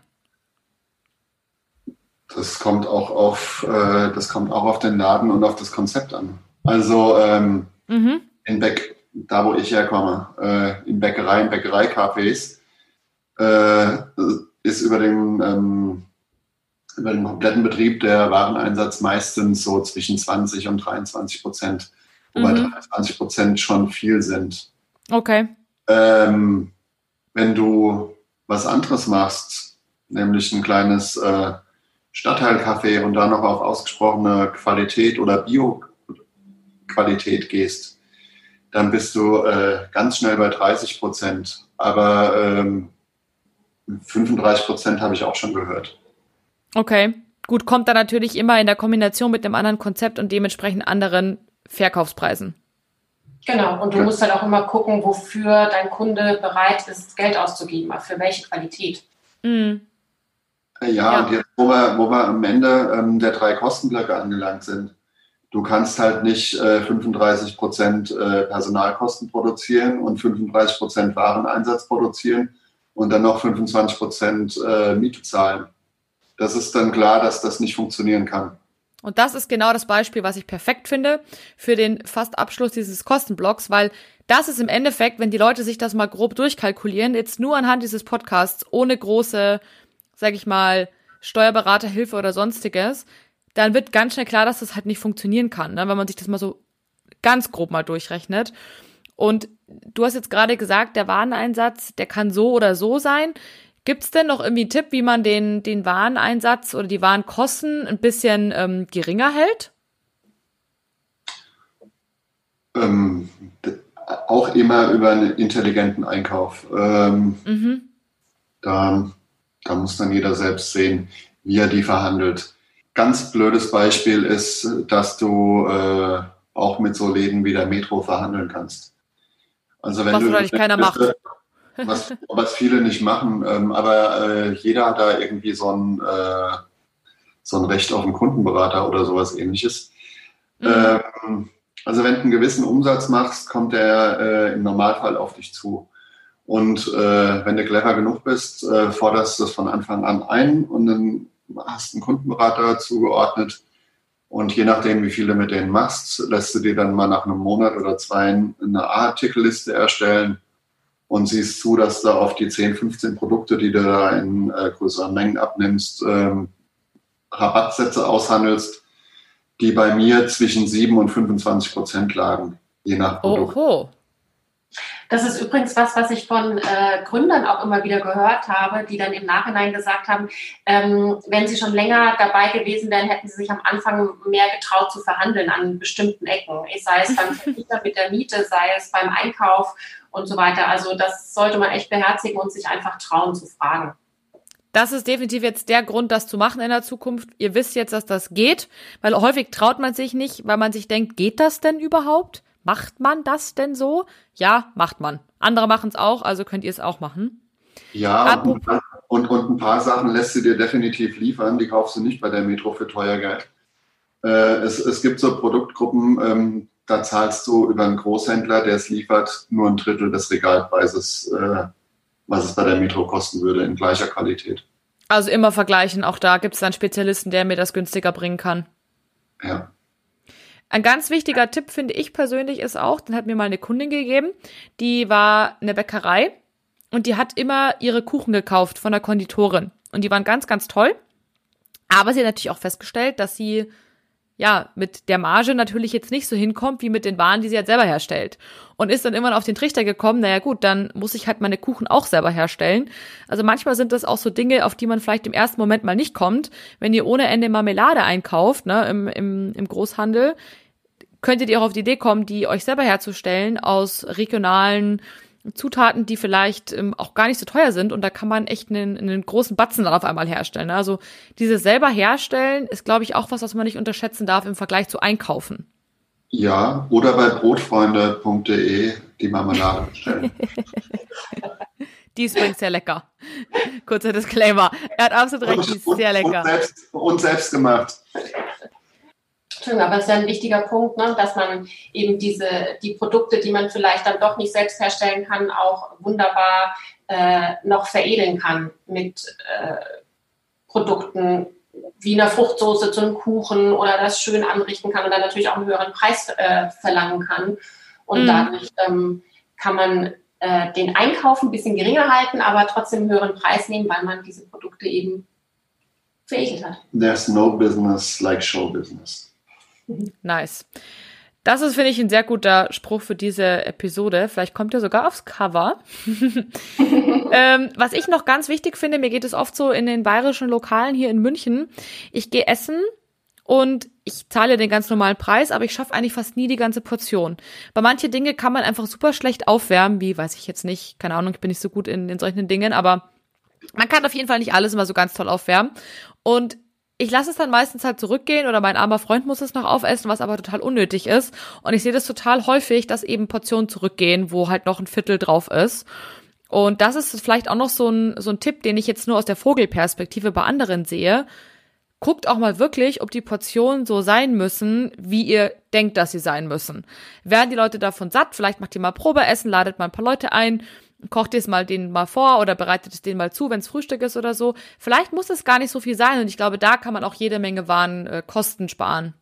Das kommt auch auf, äh, das kommt auch auf den Laden und auf das Konzept an. Also ähm, mhm. in Beck da wo ich herkomme, äh, in Bäckereien, Bäckereicafés, äh, ist über den, ähm, über den kompletten Betrieb der Wareneinsatz meistens so zwischen 20 und 23 Prozent, wobei mhm. 23 Prozent schon viel sind. Okay. Ähm, wenn du was anderes machst, nämlich ein kleines äh, Stadtteilcafé und da noch auf ausgesprochene Qualität oder Bio-Qualität gehst, dann bist du äh, ganz schnell bei 30 Prozent. Aber ähm, 35 Prozent habe ich auch schon gehört. Okay, gut, kommt dann natürlich immer in der Kombination mit einem anderen Konzept und dementsprechend anderen Verkaufspreisen. Genau, und du musst halt auch immer gucken, wofür dein Kunde bereit ist, Geld auszugeben, für welche Qualität. Mhm. Ja, ja, und jetzt, wo wir, wo wir am Ende ähm, der drei Kostenblöcke angelangt sind, Du kannst halt nicht äh, 35 Prozent äh, Personalkosten produzieren und 35 Prozent Wareneinsatz produzieren und dann noch 25 Prozent äh, Miete zahlen. Das ist dann klar, dass das nicht funktionieren kann. Und das ist genau das Beispiel, was ich perfekt finde für den fast Abschluss dieses Kostenblocks, weil das ist im Endeffekt, wenn die Leute sich das mal grob durchkalkulieren, jetzt nur anhand dieses Podcasts, ohne große, sag ich mal, Steuerberaterhilfe oder sonstiges, dann wird ganz schnell klar, dass das halt nicht funktionieren kann, ne? wenn man sich das mal so ganz grob mal durchrechnet. Und du hast jetzt gerade gesagt, der Wareneinsatz, der kann so oder so sein. Gibt es denn noch irgendwie einen Tipp, wie man den, den Wareneinsatz oder die Warenkosten ein bisschen ähm, geringer hält? Ähm, auch immer über einen intelligenten Einkauf. Ähm, mhm. da, da muss dann jeder selbst sehen, wie er die verhandelt. Ganz blödes Beispiel ist, dass du äh, auch mit so Läden wie der Metro verhandeln kannst. Also wenn was du, wahrscheinlich keiner macht. Was, was viele nicht machen, ähm, aber äh, jeder hat da irgendwie so ein, äh, so ein Recht auf einen Kundenberater oder sowas ähnliches. Mhm. Ähm, also wenn du einen gewissen Umsatz machst, kommt der äh, im Normalfall auf dich zu. Und äh, wenn du clever genug bist, äh, forderst du das von Anfang an ein und dann hast einen Kundenberater zugeordnet. Und je nachdem, wie viele mit denen machst, lässt du dir dann mal nach einem Monat oder zwei eine Artikelliste erstellen und siehst zu, dass du auf die 10, 15 Produkte, die du da in äh, größeren Mengen abnimmst, ähm, Rabattsätze aushandelst, die bei mir zwischen 7 und 25 Prozent lagen, je nach Produkt. Oho. Das ist übrigens was, was ich von äh, Gründern auch immer wieder gehört habe, die dann im Nachhinein gesagt haben, ähm, wenn sie schon länger dabei gewesen wären, hätten sie sich am Anfang mehr getraut zu verhandeln an bestimmten Ecken. Sei es beim Vermieter mit der Miete, sei es beim Einkauf und so weiter. Also das sollte man echt beherzigen und sich einfach trauen zu fragen. Das ist definitiv jetzt der Grund, das zu machen in der Zukunft. Ihr wisst jetzt, dass das geht, weil häufig traut man sich nicht, weil man sich denkt, geht das denn überhaupt? Macht man das denn so? Ja, macht man. Andere machen es auch, also könnt ihr es auch machen. Ja, und, und, und, ein paar Sachen lässt du dir definitiv liefern, die kaufst du nicht bei der Metro für teuer Geld. Äh, es, es gibt so Produktgruppen, ähm, da zahlst du über einen Großhändler, der es liefert, nur ein Drittel des Regalpreises, äh, was es bei der Metro kosten würde, in gleicher Qualität. Also immer vergleichen, auch da gibt es einen Spezialisten, der mir das günstiger bringen kann. Ja. Ein ganz wichtiger Tipp finde ich persönlich ist auch, den hat mir mal eine Kundin gegeben, die war eine Bäckerei und die hat immer ihre Kuchen gekauft von der Konditorin und die waren ganz, ganz toll. Aber sie hat natürlich auch festgestellt, dass sie ja, mit der Marge natürlich jetzt nicht so hinkommt wie mit den Waren, die sie halt selber herstellt. Und ist dann immer auf den Trichter gekommen, naja gut, dann muss ich halt meine Kuchen auch selber herstellen. Also manchmal sind das auch so Dinge, auf die man vielleicht im ersten Moment mal nicht kommt. Wenn ihr ohne Ende Marmelade einkauft, ne, im, im, im Großhandel, könntet ihr auch auf die Idee kommen, die euch selber herzustellen aus regionalen Zutaten, die vielleicht ähm, auch gar nicht so teuer sind und da kann man echt einen, einen großen Batzen dann auf einmal herstellen. Ne? Also dieses selber herstellen ist, glaube ich, auch was, was man nicht unterschätzen darf im Vergleich zu einkaufen. Ja, oder bei brotfreunde.de die Marmelade bestellen. die ist übrigens sehr lecker. Kurzer Disclaimer. Er hat absolut recht, die ist sehr lecker. Und selbst, und selbst gemacht. Aber es ist ja ein wichtiger Punkt, ne, dass man eben diese, die Produkte, die man vielleicht dann doch nicht selbst herstellen kann, auch wunderbar äh, noch veredeln kann mit äh, Produkten wie einer Fruchtsoße zu einem Kuchen oder das schön anrichten kann und dann natürlich auch einen höheren Preis äh, verlangen kann. Und mhm. dadurch ähm, kann man äh, den Einkauf ein bisschen geringer halten, aber trotzdem einen höheren Preis nehmen, weil man diese Produkte eben veredelt hat. There's no business like show business. Nice. Das ist, finde ich, ein sehr guter Spruch für diese Episode. Vielleicht kommt er sogar aufs Cover. ähm, was ich noch ganz wichtig finde, mir geht es oft so in den bayerischen Lokalen hier in München. Ich gehe essen und ich zahle den ganz normalen Preis, aber ich schaffe eigentlich fast nie die ganze Portion. Bei manche Dinge kann man einfach super schlecht aufwärmen, wie weiß ich jetzt nicht, keine Ahnung, ich bin nicht so gut in, in solchen Dingen, aber man kann auf jeden Fall nicht alles immer so ganz toll aufwärmen. Und ich lasse es dann meistens halt zurückgehen oder mein armer Freund muss es noch aufessen, was aber total unnötig ist. Und ich sehe das total häufig, dass eben Portionen zurückgehen, wo halt noch ein Viertel drauf ist. Und das ist vielleicht auch noch so ein, so ein Tipp, den ich jetzt nur aus der Vogelperspektive bei anderen sehe. guckt auch mal wirklich, ob die Portionen so sein müssen, wie ihr denkt, dass sie sein müssen. Werden die Leute davon satt? Vielleicht macht ihr mal Probeessen, ladet mal ein paar Leute ein, kocht es mal denen mal vor oder bereitet es denen mal zu, wenn es Frühstück ist oder so. Vielleicht muss es gar nicht so viel sein und ich glaube, da kann man auch jede Menge Warenkosten äh, sparen.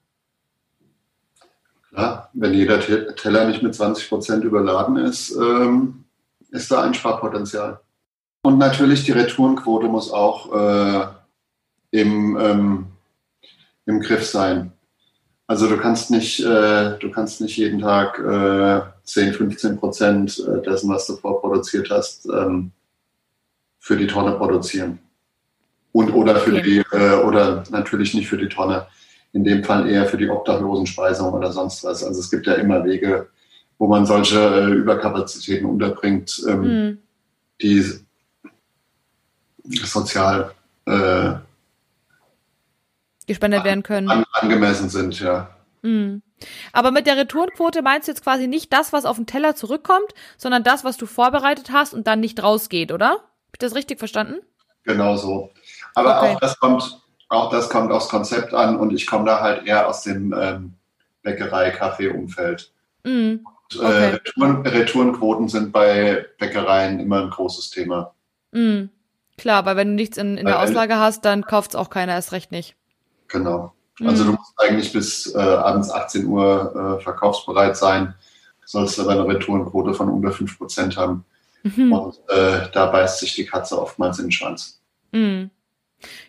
Ja, wenn jeder Teller nicht mit 20 Prozent überladen ist, ähm, ist da ein Sparpotenzial. Und natürlich die Retourenquote muss auch äh, im, ähm, im Griff sein. Also du kannst nicht, äh, du kannst nicht jeden Tag äh, 10, 15 Prozent äh, dessen, was du vorproduziert hast, ähm, für die Tonne produzieren. Und oder für okay. die, äh, oder natürlich nicht für die Tonne, in dem Fall eher für die Obdachlosenspeisung oder sonst was. Also es gibt ja immer Wege, wo man solche äh, Überkapazitäten unterbringt, mhm. die sozial äh, gespendet werden können. An, angemessen sind, ja. Mhm. Aber mit der Retourenquote meinst du jetzt quasi nicht das, was auf den Teller zurückkommt, sondern das, was du vorbereitet hast und dann nicht rausgeht, oder? Habe ich das richtig verstanden? Genau so. Aber okay. auch das kommt, auch das kommt aufs Konzept an und ich komme da halt eher aus dem ähm, Bäckerei-Kaffee-Umfeld. Äh, okay. Äh, Retouren, Retourenquoten sind bei Bäckereien immer ein großes Thema. Mhm. Klar, weil wenn du nichts in, in der Auslage hast, dann kauft es auch keiner erst recht nicht. Genau. Also du mhm. musst eigentlich bis äh, abends 18 Uhr äh, verkaufsbereit sein, sollst aber eine Retourenquote von unter 5% haben. Mhm. Und äh, da beißt sich die Katze oftmals in den Schwanz. Mhm.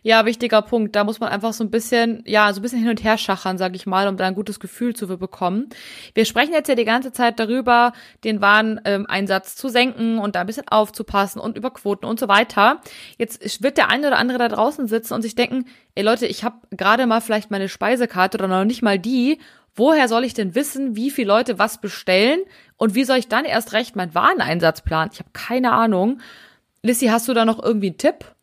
Ja, wichtiger Punkt. Da muss man einfach so ein bisschen, ja, so ein bisschen hin und her schachern, sag ich mal, um da ein gutes Gefühl zu bekommen. Wir sprechen jetzt ja die ganze Zeit darüber, den Wareneinsatz zu senken und da ein bisschen aufzupassen und über Quoten und so weiter. Jetzt wird der eine oder andere da draußen sitzen und sich denken, ey Leute, ich habe gerade mal vielleicht meine Speisekarte oder noch nicht mal die. Woher soll ich denn wissen, wie viele Leute was bestellen und wie soll ich dann erst recht meinen Wareneinsatz planen? Ich habe keine Ahnung. Lissy, hast du da noch irgendwie einen Tipp?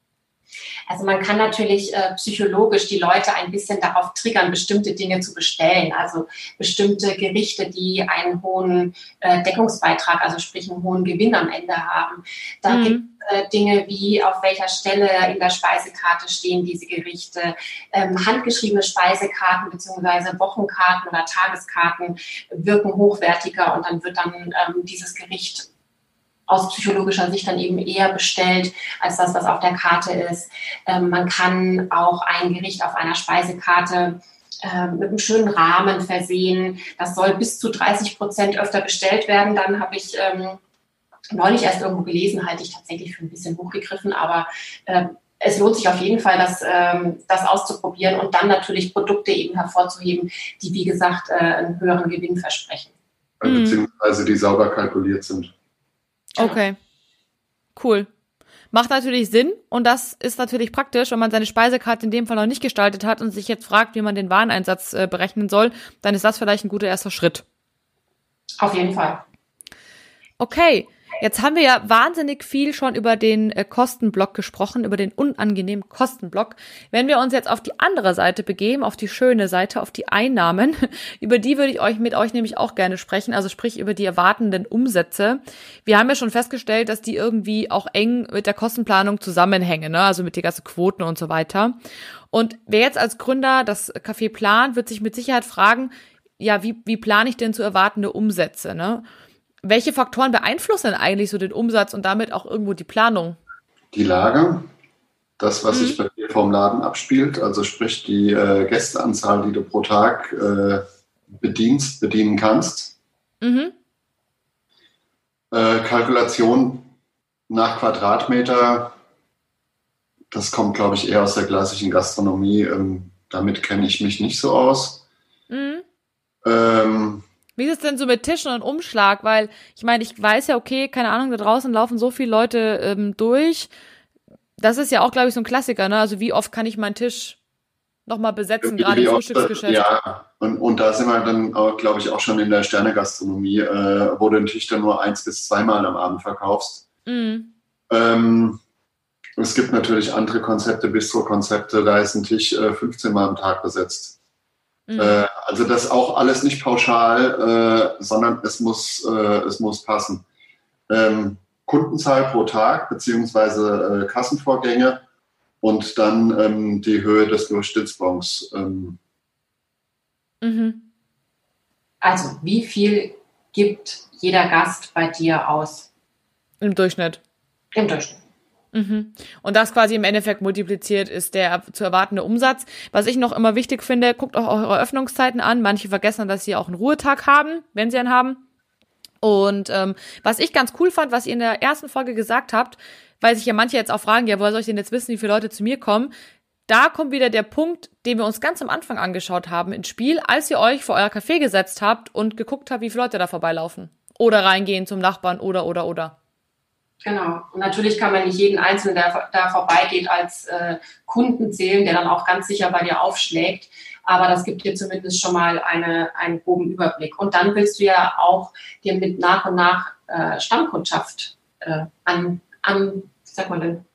Also man kann natürlich äh, psychologisch die Leute ein bisschen darauf triggern, bestimmte Dinge zu bestellen. Also bestimmte Gerichte, die einen hohen äh, Deckungsbeitrag, also sprich einen hohen Gewinn am Ende haben. Da mhm. gibt es äh, Dinge wie auf welcher Stelle in der Speisekarte stehen diese Gerichte, ähm, handgeschriebene Speisekarten bzw. Wochenkarten oder Tageskarten wirken hochwertiger und dann wird dann ähm, dieses Gericht aus psychologischer Sicht dann eben eher bestellt als das, was auf der Karte ist. Ähm, man kann auch ein Gericht auf einer Speisekarte ähm, mit einem schönen Rahmen versehen. Das soll bis zu 30 Prozent öfter bestellt werden. Dann habe ich ähm, neulich erst irgendwo gelesen, halte ich tatsächlich für ein bisschen hochgegriffen, aber äh, es lohnt sich auf jeden Fall, das, ähm, das auszuprobieren und dann natürlich Produkte eben hervorzuheben, die, wie gesagt, äh, einen höheren Gewinn versprechen. Beziehungsweise die sauber kalkuliert sind. Okay. Cool. Macht natürlich Sinn und das ist natürlich praktisch, wenn man seine Speisekarte in dem Fall noch nicht gestaltet hat und sich jetzt fragt, wie man den Wareneinsatz äh, berechnen soll, dann ist das vielleicht ein guter erster Schritt. Auf jeden Fall. Okay, Jetzt haben wir ja wahnsinnig viel schon über den äh, Kostenblock gesprochen, über den unangenehmen Kostenblock. Wenn wir uns jetzt auf die andere Seite begeben, auf die schöne Seite, auf die Einnahmen, über die würde ich euch mit euch nämlich auch gerne sprechen, also sprich über die erwartenden Umsätze. Wir haben ja schon festgestellt, dass die irgendwie auch eng mit der Kostenplanung zusammenhängen, ne? also mit den ganzen Quoten und so weiter. Und wer jetzt als Gründer das Café plant, wird sich mit Sicherheit fragen, ja, wie, wie plane ich denn zu erwartende Umsätze? Ne? Welche Faktoren beeinflussen eigentlich so den Umsatz und damit auch irgendwo die Planung? Die Lage, das, was mhm. sich bei dir vom Laden abspielt, also sprich die äh, Gästeanzahl, die du pro Tag äh, bedienst, bedienen kannst. Mhm. Äh, Kalkulation nach Quadratmeter, das kommt, glaube ich, eher aus der klassischen Gastronomie. Ähm, damit kenne ich mich nicht so aus. Mhm. Ähm, wie ist es denn so mit Tischen und Umschlag? Weil ich meine, ich weiß ja, okay, keine Ahnung, da draußen laufen so viele Leute ähm, durch. Das ist ja auch, glaube ich, so ein Klassiker, ne? Also wie oft kann ich meinen Tisch nochmal besetzen, gerade im Frühstücksgeschäft? Ja, und, und da sind wir dann, glaube ich, auch schon in der Sternegastronomie, äh, wo du den Tisch dann nur eins bis zweimal am Abend verkaufst. Mhm. Ähm, es gibt natürlich andere Konzepte, Bistro-Konzepte, da ist ein Tisch äh, 15 Mal am Tag besetzt. Mhm. Äh, also das auch alles nicht pauschal, äh, sondern es muss, äh, es muss passen. Ähm, Kundenzahl pro Tag beziehungsweise äh, Kassenvorgänge und dann ähm, die Höhe des Durchschnittsbons. Ähm. Mhm. Also, wie viel gibt jeder Gast bei dir aus? Im Durchschnitt. Im Durchschnitt. Mhm. Und das quasi im Endeffekt multipliziert ist der zu erwartende Umsatz. Was ich noch immer wichtig finde, guckt auch eure Öffnungszeiten an. Manche vergessen, dass sie auch einen Ruhetag haben, wenn sie einen haben. Und ähm, was ich ganz cool fand, was ihr in der ersten Folge gesagt habt, weil sich ja manche jetzt auch fragen, ja, woher soll ich denn jetzt wissen, wie viele Leute zu mir kommen? Da kommt wieder der Punkt, den wir uns ganz am Anfang angeschaut haben ins Spiel, als ihr euch vor euer Café gesetzt habt und geguckt habt, wie viele Leute da vorbeilaufen. Oder reingehen zum Nachbarn oder, oder, oder. Genau. Und natürlich kann man nicht jeden Einzelnen, der da vorbeigeht, als äh, Kunden zählen, der dann auch ganz sicher bei dir aufschlägt. Aber das gibt dir zumindest schon mal eine, einen groben Überblick. Und dann willst du ja auch dir mit nach und nach äh, Stammkundschaft äh, an, an, wie sagt man denn,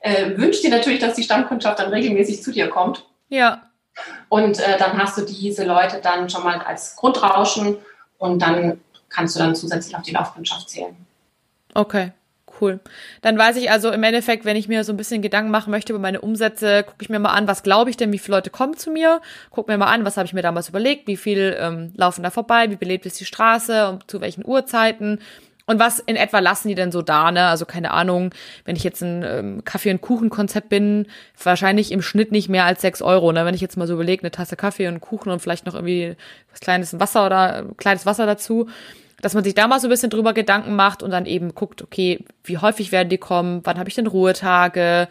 äh, wünscht dir natürlich, dass die Stammkundschaft dann regelmäßig zu dir kommt. Ja. Und äh, dann hast du diese Leute dann schon mal als Grundrauschen und dann kannst du dann zusätzlich auf die Laufkundschaft zählen. Okay. Cool. Dann weiß ich also im Endeffekt, wenn ich mir so ein bisschen Gedanken machen möchte über meine Umsätze, gucke ich mir mal an, was glaube ich denn, wie viele Leute kommen zu mir, gucke mir mal an, was habe ich mir damals überlegt, wie viel ähm, laufen da vorbei, wie belebt ist die Straße und zu welchen Uhrzeiten und was in etwa lassen die denn so da, ne? Also keine Ahnung, wenn ich jetzt ein ähm, Kaffee- und Kuchen-Konzept bin, wahrscheinlich im Schnitt nicht mehr als sechs Euro, ne? Wenn ich jetzt mal so überlege, eine Tasse Kaffee und Kuchen und vielleicht noch irgendwie was kleines Wasser oder äh, kleines Wasser dazu, dass man sich da mal so ein bisschen drüber Gedanken macht und dann eben guckt, okay, wie häufig werden die kommen, wann habe ich denn Ruhetage,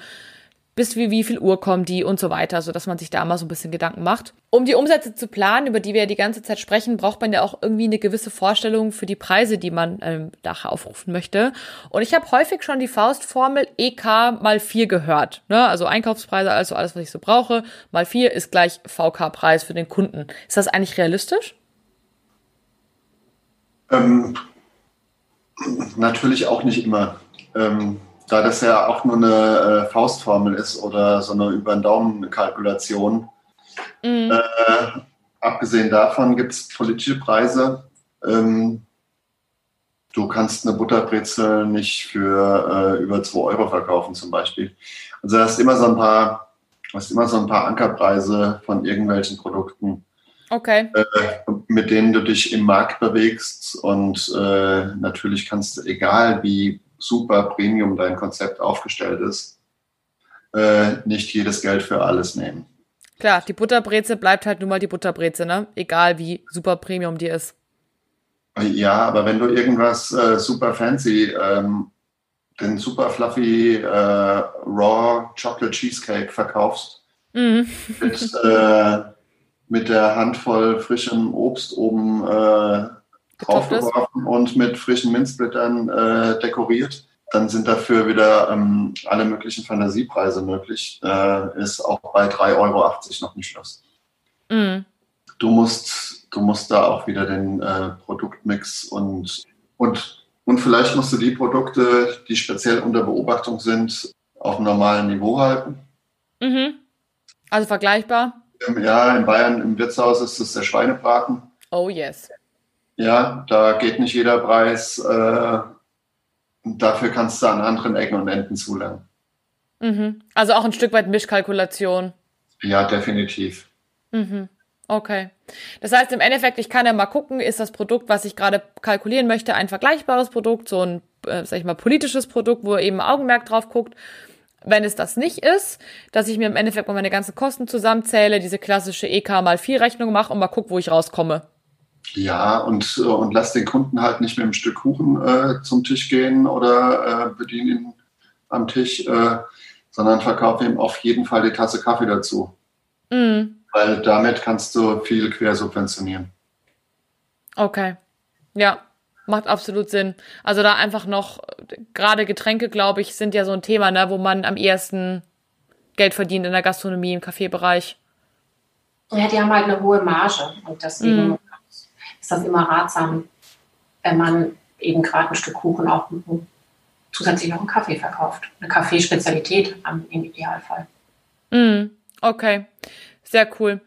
bis wie, wie viel Uhr kommen die und so weiter, so dass man sich da mal so ein bisschen Gedanken macht. Um die Umsätze zu planen, über die wir ja die ganze Zeit sprechen, braucht man ja auch irgendwie eine gewisse Vorstellung für die Preise, die man ähm, nachher aufrufen möchte. Und ich habe häufig schon die Faustformel EK mal 4 gehört. Ne? Also Einkaufspreise, also alles, was ich so brauche, mal 4 ist gleich VK-Preis für den Kunden. Ist das eigentlich realistisch? Ähm, natürlich auch nicht immer. Ähm, da das ja auch nur eine äh, Faustformel ist oder so eine über den Daumen-Kalkulation. Mhm. Äh, abgesehen davon gibt es politische Preise. Ähm, du kannst eine Butterbrezel nicht für äh, über 2 Euro verkaufen zum Beispiel. Also du hast immer so ein paar, hast immer so ein paar Ankerpreise von irgendwelchen Produkten. Okay. Äh, mit denen du dich im Markt bewegst und äh, natürlich kannst du, egal wie super Premium dein Konzept aufgestellt ist, äh, nicht jedes Geld für alles nehmen. Klar, die Butterbreze bleibt halt nun mal die Butterbreze, ne? Egal wie super Premium die ist. Ja, aber wenn du irgendwas äh, super fancy, ähm, den super fluffy äh, Raw Chocolate Cheesecake verkaufst, mhm. mit äh, mit der Handvoll frischem Obst oben äh, draufgeworfen und mit frischen Minzblättern äh, dekoriert. Dann sind dafür wieder ähm, alle möglichen Fantasiepreise möglich. Äh, ist auch bei 3,80 Euro noch nicht Schluss. Mm. Du, musst, du musst da auch wieder den äh, Produktmix und, und, und vielleicht musst du die Produkte, die speziell unter Beobachtung sind, auf einem normalen Niveau halten. Mhm. Also vergleichbar. Ja, in Bayern im Wirtshaus ist es der Schweinebraten. Oh yes. Ja, da geht nicht jeder Preis. Äh, dafür kannst du an anderen Ecken und Enden zulernen. Mhm. Also auch ein Stück weit Mischkalkulation. Ja, definitiv. Mhm. Okay. Das heißt, im Endeffekt, ich kann ja mal gucken, ist das Produkt, was ich gerade kalkulieren möchte, ein vergleichbares Produkt, so ein, äh, sag ich mal, politisches Produkt, wo eben Augenmerk drauf guckt. Wenn es das nicht ist, dass ich mir im Endeffekt mal meine ganzen Kosten zusammenzähle, diese klassische EK mal 4 Rechnung mache und mal gucke, wo ich rauskomme. Ja, und, äh, und lass den Kunden halt nicht mit einem Stück Kuchen äh, zum Tisch gehen oder äh, bediene ihn am Tisch, äh, sondern verkaufe ihm auf jeden Fall die Tasse Kaffee dazu. Mhm. Weil damit kannst du viel quersubventionieren. Okay. Ja, Macht absolut Sinn. Also da einfach noch, gerade Getränke, glaube ich, sind ja so ein Thema, ne, wo man am ehesten Geld verdient in der Gastronomie, im Kaffeebereich. Ja, die haben halt eine hohe Marge und deswegen mm. ist das immer ratsam, wenn man eben gerade ein Stück Kuchen auch zusätzlich noch einen Kaffee verkauft. Eine Kaffeespezialität im Idealfall. Mm, okay, sehr cool.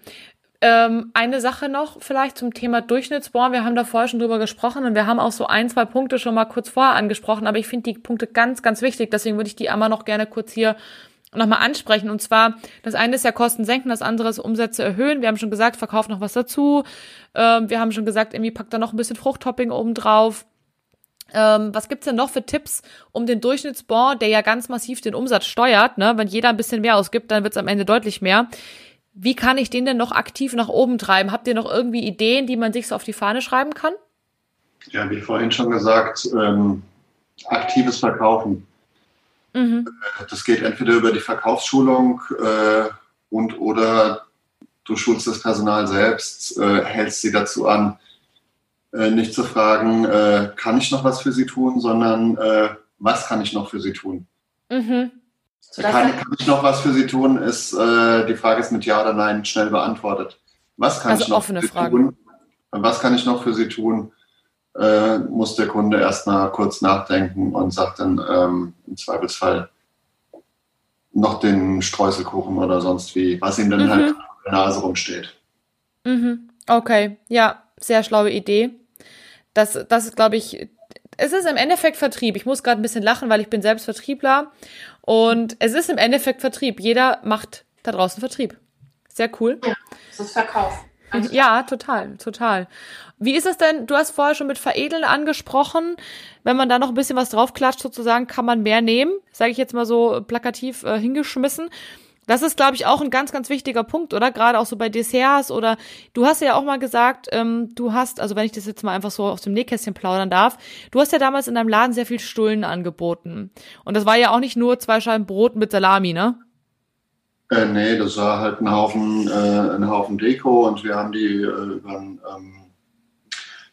Ähm, eine Sache noch vielleicht zum Thema Durchschnittsborn. Wir haben da vorher schon drüber gesprochen und wir haben auch so ein, zwei Punkte schon mal kurz vorher angesprochen, aber ich finde die Punkte ganz, ganz wichtig. Deswegen würde ich die einmal noch gerne kurz hier nochmal ansprechen. Und zwar, das eine ist ja Kosten senken, das andere ist Umsätze erhöhen. Wir haben schon gesagt, verkauft noch was dazu. Ähm, wir haben schon gesagt, irgendwie packt da noch ein bisschen Fruchttopping oben drauf. Ähm, was gibt's denn noch für Tipps, um den Durchschnittsbon, der ja ganz massiv den Umsatz steuert, ne? wenn jeder ein bisschen mehr ausgibt, dann wird's am Ende deutlich mehr. Wie kann ich den denn noch aktiv nach oben treiben? Habt ihr noch irgendwie Ideen, die man sich so auf die Fahne schreiben kann? Ja, wie vorhin schon gesagt, ähm, aktives Verkaufen. Mhm. Das geht entweder über die Verkaufsschulung äh, und oder du schulst das Personal selbst, äh, hältst sie dazu an, äh, nicht zu fragen, äh, kann ich noch was für sie tun, sondern äh, was kann ich noch für sie tun? Mhm. Kann, kann, ich noch was für sie tun, ist äh, die Frage ist mit Ja oder Nein schnell beantwortet. Was kann also ich noch offene für sie Fragen. tun? Was kann ich noch für sie tun? Äh, muss der Kunde erstmal kurz nachdenken und sagt dann ähm, im Zweifelsfall noch den Streuselkuchen oder sonst wie, was ihm dann mhm. halt auf der Nase rumsteht. Mhm. Okay, ja, sehr schlaue Idee. Das, das ist, glaube ich, es ist im Endeffekt Vertrieb. Ich muss gerade ein bisschen lachen, weil ich bin selbst Vertriebler. Und es ist im Endeffekt Vertrieb. Jeder macht da draußen Vertrieb. Sehr cool. Ja, es ist Verkauf. Ja, total, total. Wie ist es denn? Du hast vorher schon mit Veredeln angesprochen. Wenn man da noch ein bisschen was draufklatscht, sozusagen, kann man mehr nehmen. Sage ich jetzt mal so plakativ äh, hingeschmissen. Das ist, glaube ich, auch ein ganz, ganz wichtiger Punkt, oder? Gerade auch so bei Desserts oder du hast ja auch mal gesagt, ähm, du hast, also wenn ich das jetzt mal einfach so aus dem Nähkästchen plaudern darf, du hast ja damals in deinem Laden sehr viel Stullen angeboten. Und das war ja auch nicht nur zwei Scheiben Brot mit Salami, ne? Äh, nee, das war halt ein Haufen, äh, ein Haufen Deko und wir haben die äh, über einen ähm,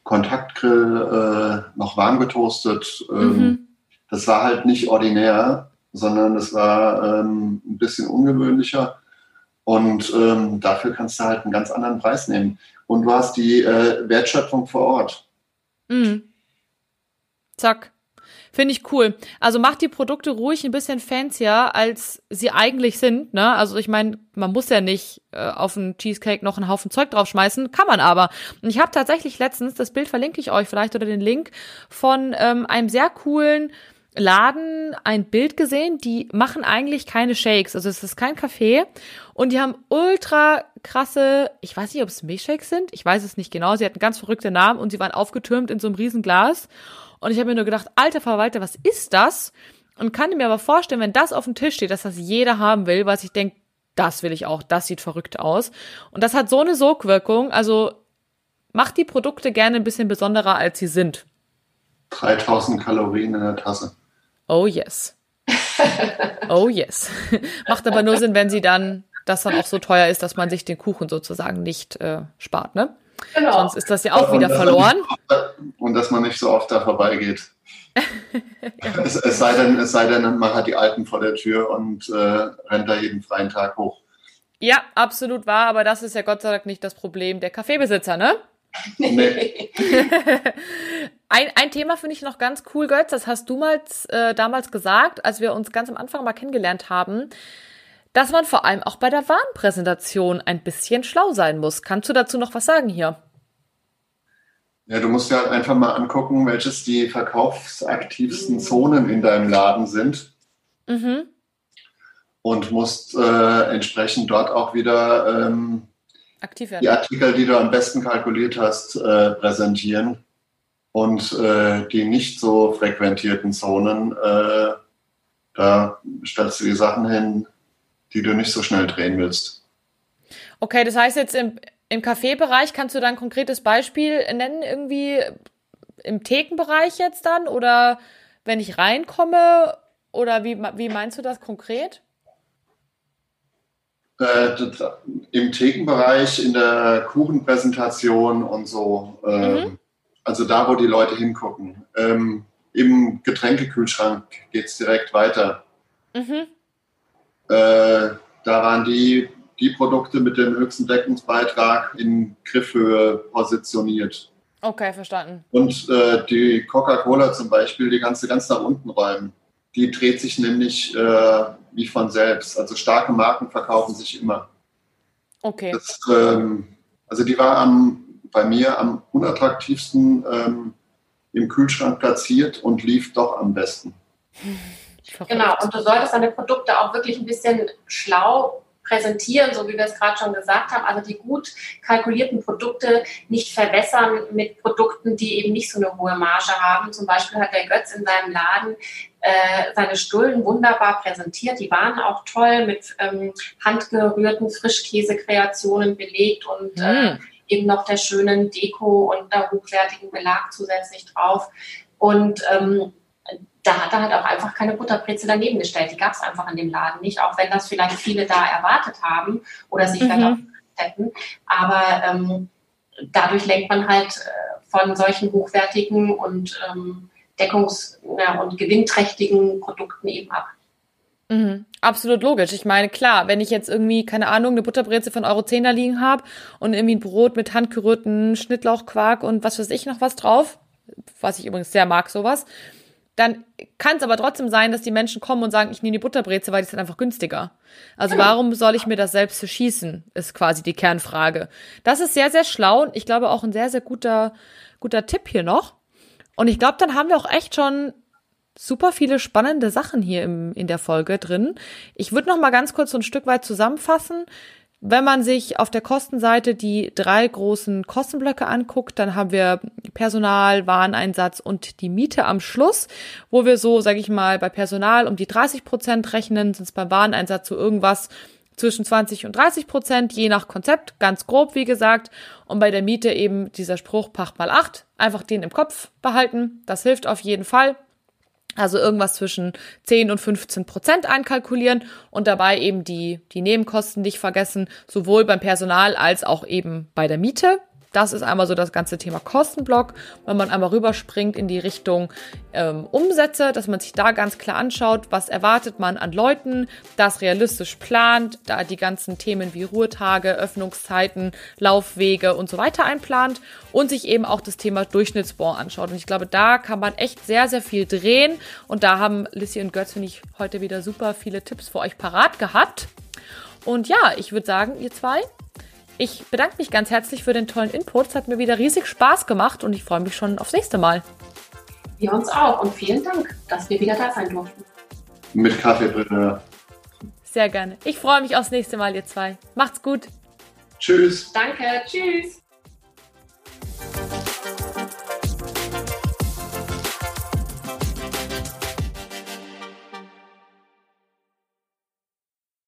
Kontaktgrill äh, noch warm getoastet. Ähm, mhm. Das war halt nicht ordinär, sondern es war ähm, ein bisschen ungewöhnlicher. Und ähm, dafür kannst du halt einen ganz anderen Preis nehmen. Und du hast die äh, Wertschöpfung vor Ort. Mhm. Zack. Finde ich cool. Also macht die Produkte ruhig ein bisschen fancier, als sie eigentlich sind. Ne? Also ich meine, man muss ja nicht äh, auf einen Cheesecake noch einen Haufen Zeug draufschmeißen, kann man aber. Und ich habe tatsächlich letztens, das Bild verlinke ich euch vielleicht oder den Link, von ähm, einem sehr coolen Laden ein Bild gesehen, die machen eigentlich keine Shakes, also es ist kein Kaffee und die haben ultra krasse, ich weiß nicht, ob es Milchshakes sind, ich weiß es nicht genau, sie hatten ganz verrückte Namen und sie waren aufgetürmt in so einem riesen Glas und ich habe mir nur gedacht, alter Verwalter, was ist das? Und kann mir aber vorstellen, wenn das auf dem Tisch steht, dass das jeder haben will, was ich denke, das will ich auch, das sieht verrückt aus. Und das hat so eine Sogwirkung, also macht die Produkte gerne ein bisschen besonderer, als sie sind. 3000 Kalorien in der Tasse. Oh yes. oh yes. Macht aber nur Sinn, wenn sie dann, das dann auch so teuer ist, dass man sich den Kuchen sozusagen nicht äh, spart, ne? Genau. Sonst ist das ja auch und wieder verloren. und dass man nicht so oft da vorbeigeht. ja. es, es, sei denn, es sei denn, man hat die Alten vor der Tür und äh, rennt da jeden freien Tag hoch. Ja, absolut wahr, aber das ist ja Gott sei Dank nicht das Problem der Kaffeebesitzer, ne? Nee. ein, ein Thema finde ich noch ganz cool, Götz, das hast du mal äh, damals gesagt, als wir uns ganz am Anfang mal kennengelernt haben dass man vor allem auch bei der Warnpräsentation ein bisschen schlau sein muss. Kannst du dazu noch was sagen hier? Ja, du musst ja halt einfach mal angucken, welches die verkaufsaktivsten Zonen in deinem Laden sind. Mhm. Und musst äh, entsprechend dort auch wieder ähm, die Artikel, die du am besten kalkuliert hast, äh, präsentieren. Und äh, die nicht so frequentierten Zonen, äh, da stellst du die Sachen hin, die du nicht so schnell drehen willst. Okay, das heißt jetzt im, im Kaffeebereich kannst du da ein konkretes Beispiel nennen, irgendwie im Thekenbereich jetzt dann oder wenn ich reinkomme oder wie, wie meinst du das konkret? Äh, Im Thekenbereich, in der Kuchenpräsentation und so. Ähm, mhm. Also da, wo die Leute hingucken. Ähm, Im Getränkekühlschrank geht es direkt weiter. Mhm. Äh, da waren die, die Produkte mit dem höchsten Deckungsbeitrag in Griffhöhe positioniert. Okay, verstanden. Und äh, die Coca-Cola zum Beispiel, die kannst du ganz nach unten räumen. Die dreht sich nämlich äh, wie von selbst. Also starke Marken verkaufen sich immer. Okay. Das, ähm, also die war am, bei mir am unattraktivsten ähm, im Kühlschrank platziert und lief doch am besten. Genau, und du solltest deine Produkte auch wirklich ein bisschen schlau präsentieren, so wie wir es gerade schon gesagt haben. Also die gut kalkulierten Produkte nicht verwässern mit Produkten, die eben nicht so eine hohe Marge haben. Zum Beispiel hat der Götz in seinem Laden äh, seine Stullen wunderbar präsentiert. Die waren auch toll mit ähm, handgerührten Frischkäsekreationen belegt und mm. Eben noch der schönen Deko und der hochwertigen Belag zusätzlich drauf. Und ähm, da hat er halt auch einfach keine Butterbrezel daneben gestellt. Die gab es einfach in dem Laden nicht, auch wenn das vielleicht viele da erwartet haben oder sich mhm. vielleicht auch hätten. Aber ähm, dadurch lenkt man halt äh, von solchen hochwertigen und ähm, deckungs- und gewinnträchtigen Produkten eben ab. Mhm. Absolut logisch. Ich meine, klar, wenn ich jetzt irgendwie, keine Ahnung, eine Butterbreze von Euro 10 da liegen habe und irgendwie ein Brot mit handgerührten Schnittlauchquark und was weiß ich noch was drauf, was ich übrigens sehr mag, sowas, dann kann es aber trotzdem sein, dass die Menschen kommen und sagen, ich nehme die Butterbreze, weil die sind einfach günstiger. Also genau. warum soll ich mir das selbst verschießen, ist quasi die Kernfrage. Das ist sehr, sehr schlau und ich glaube auch ein sehr, sehr guter, guter Tipp hier noch. Und ich glaube, dann haben wir auch echt schon super viele spannende Sachen hier im, in der Folge drin. Ich würde noch mal ganz kurz so ein Stück weit zusammenfassen. Wenn man sich auf der Kostenseite die drei großen Kostenblöcke anguckt, dann haben wir Personal, Wareneinsatz und die Miete am Schluss, wo wir so, sage ich mal, bei Personal um die 30 Prozent rechnen, sind es beim Wareneinsatz so irgendwas zwischen 20 und 30 Prozent, je nach Konzept, ganz grob, wie gesagt. Und bei der Miete eben dieser Spruch Pacht mal acht, einfach den im Kopf behalten. Das hilft auf jeden Fall. Also irgendwas zwischen 10 und 15 Prozent einkalkulieren und dabei eben die, die Nebenkosten nicht vergessen, sowohl beim Personal als auch eben bei der Miete. Das ist einmal so das ganze Thema Kostenblock, wenn man einmal rüberspringt in die Richtung ähm, Umsätze, dass man sich da ganz klar anschaut, was erwartet man an Leuten, das realistisch plant, da die ganzen Themen wie Ruhetage, Öffnungszeiten, Laufwege und so weiter einplant und sich eben auch das Thema Durchschnittsbon anschaut. Und ich glaube, da kann man echt sehr, sehr viel drehen und da haben Lissy und Götz, finde ich, heute wieder super viele Tipps für euch parat gehabt. Und ja, ich würde sagen, ihr zwei, ich bedanke mich ganz herzlich für den tollen Input. Es hat mir wieder riesig Spaß gemacht und ich freue mich schon aufs nächste Mal. Wir uns auch und vielen Dank, dass wir wieder da sein durften. Mit Kaffeepreneur. Sehr gerne. Ich freue mich aufs nächste Mal, ihr zwei. Macht's gut. Tschüss. Danke. Tschüss.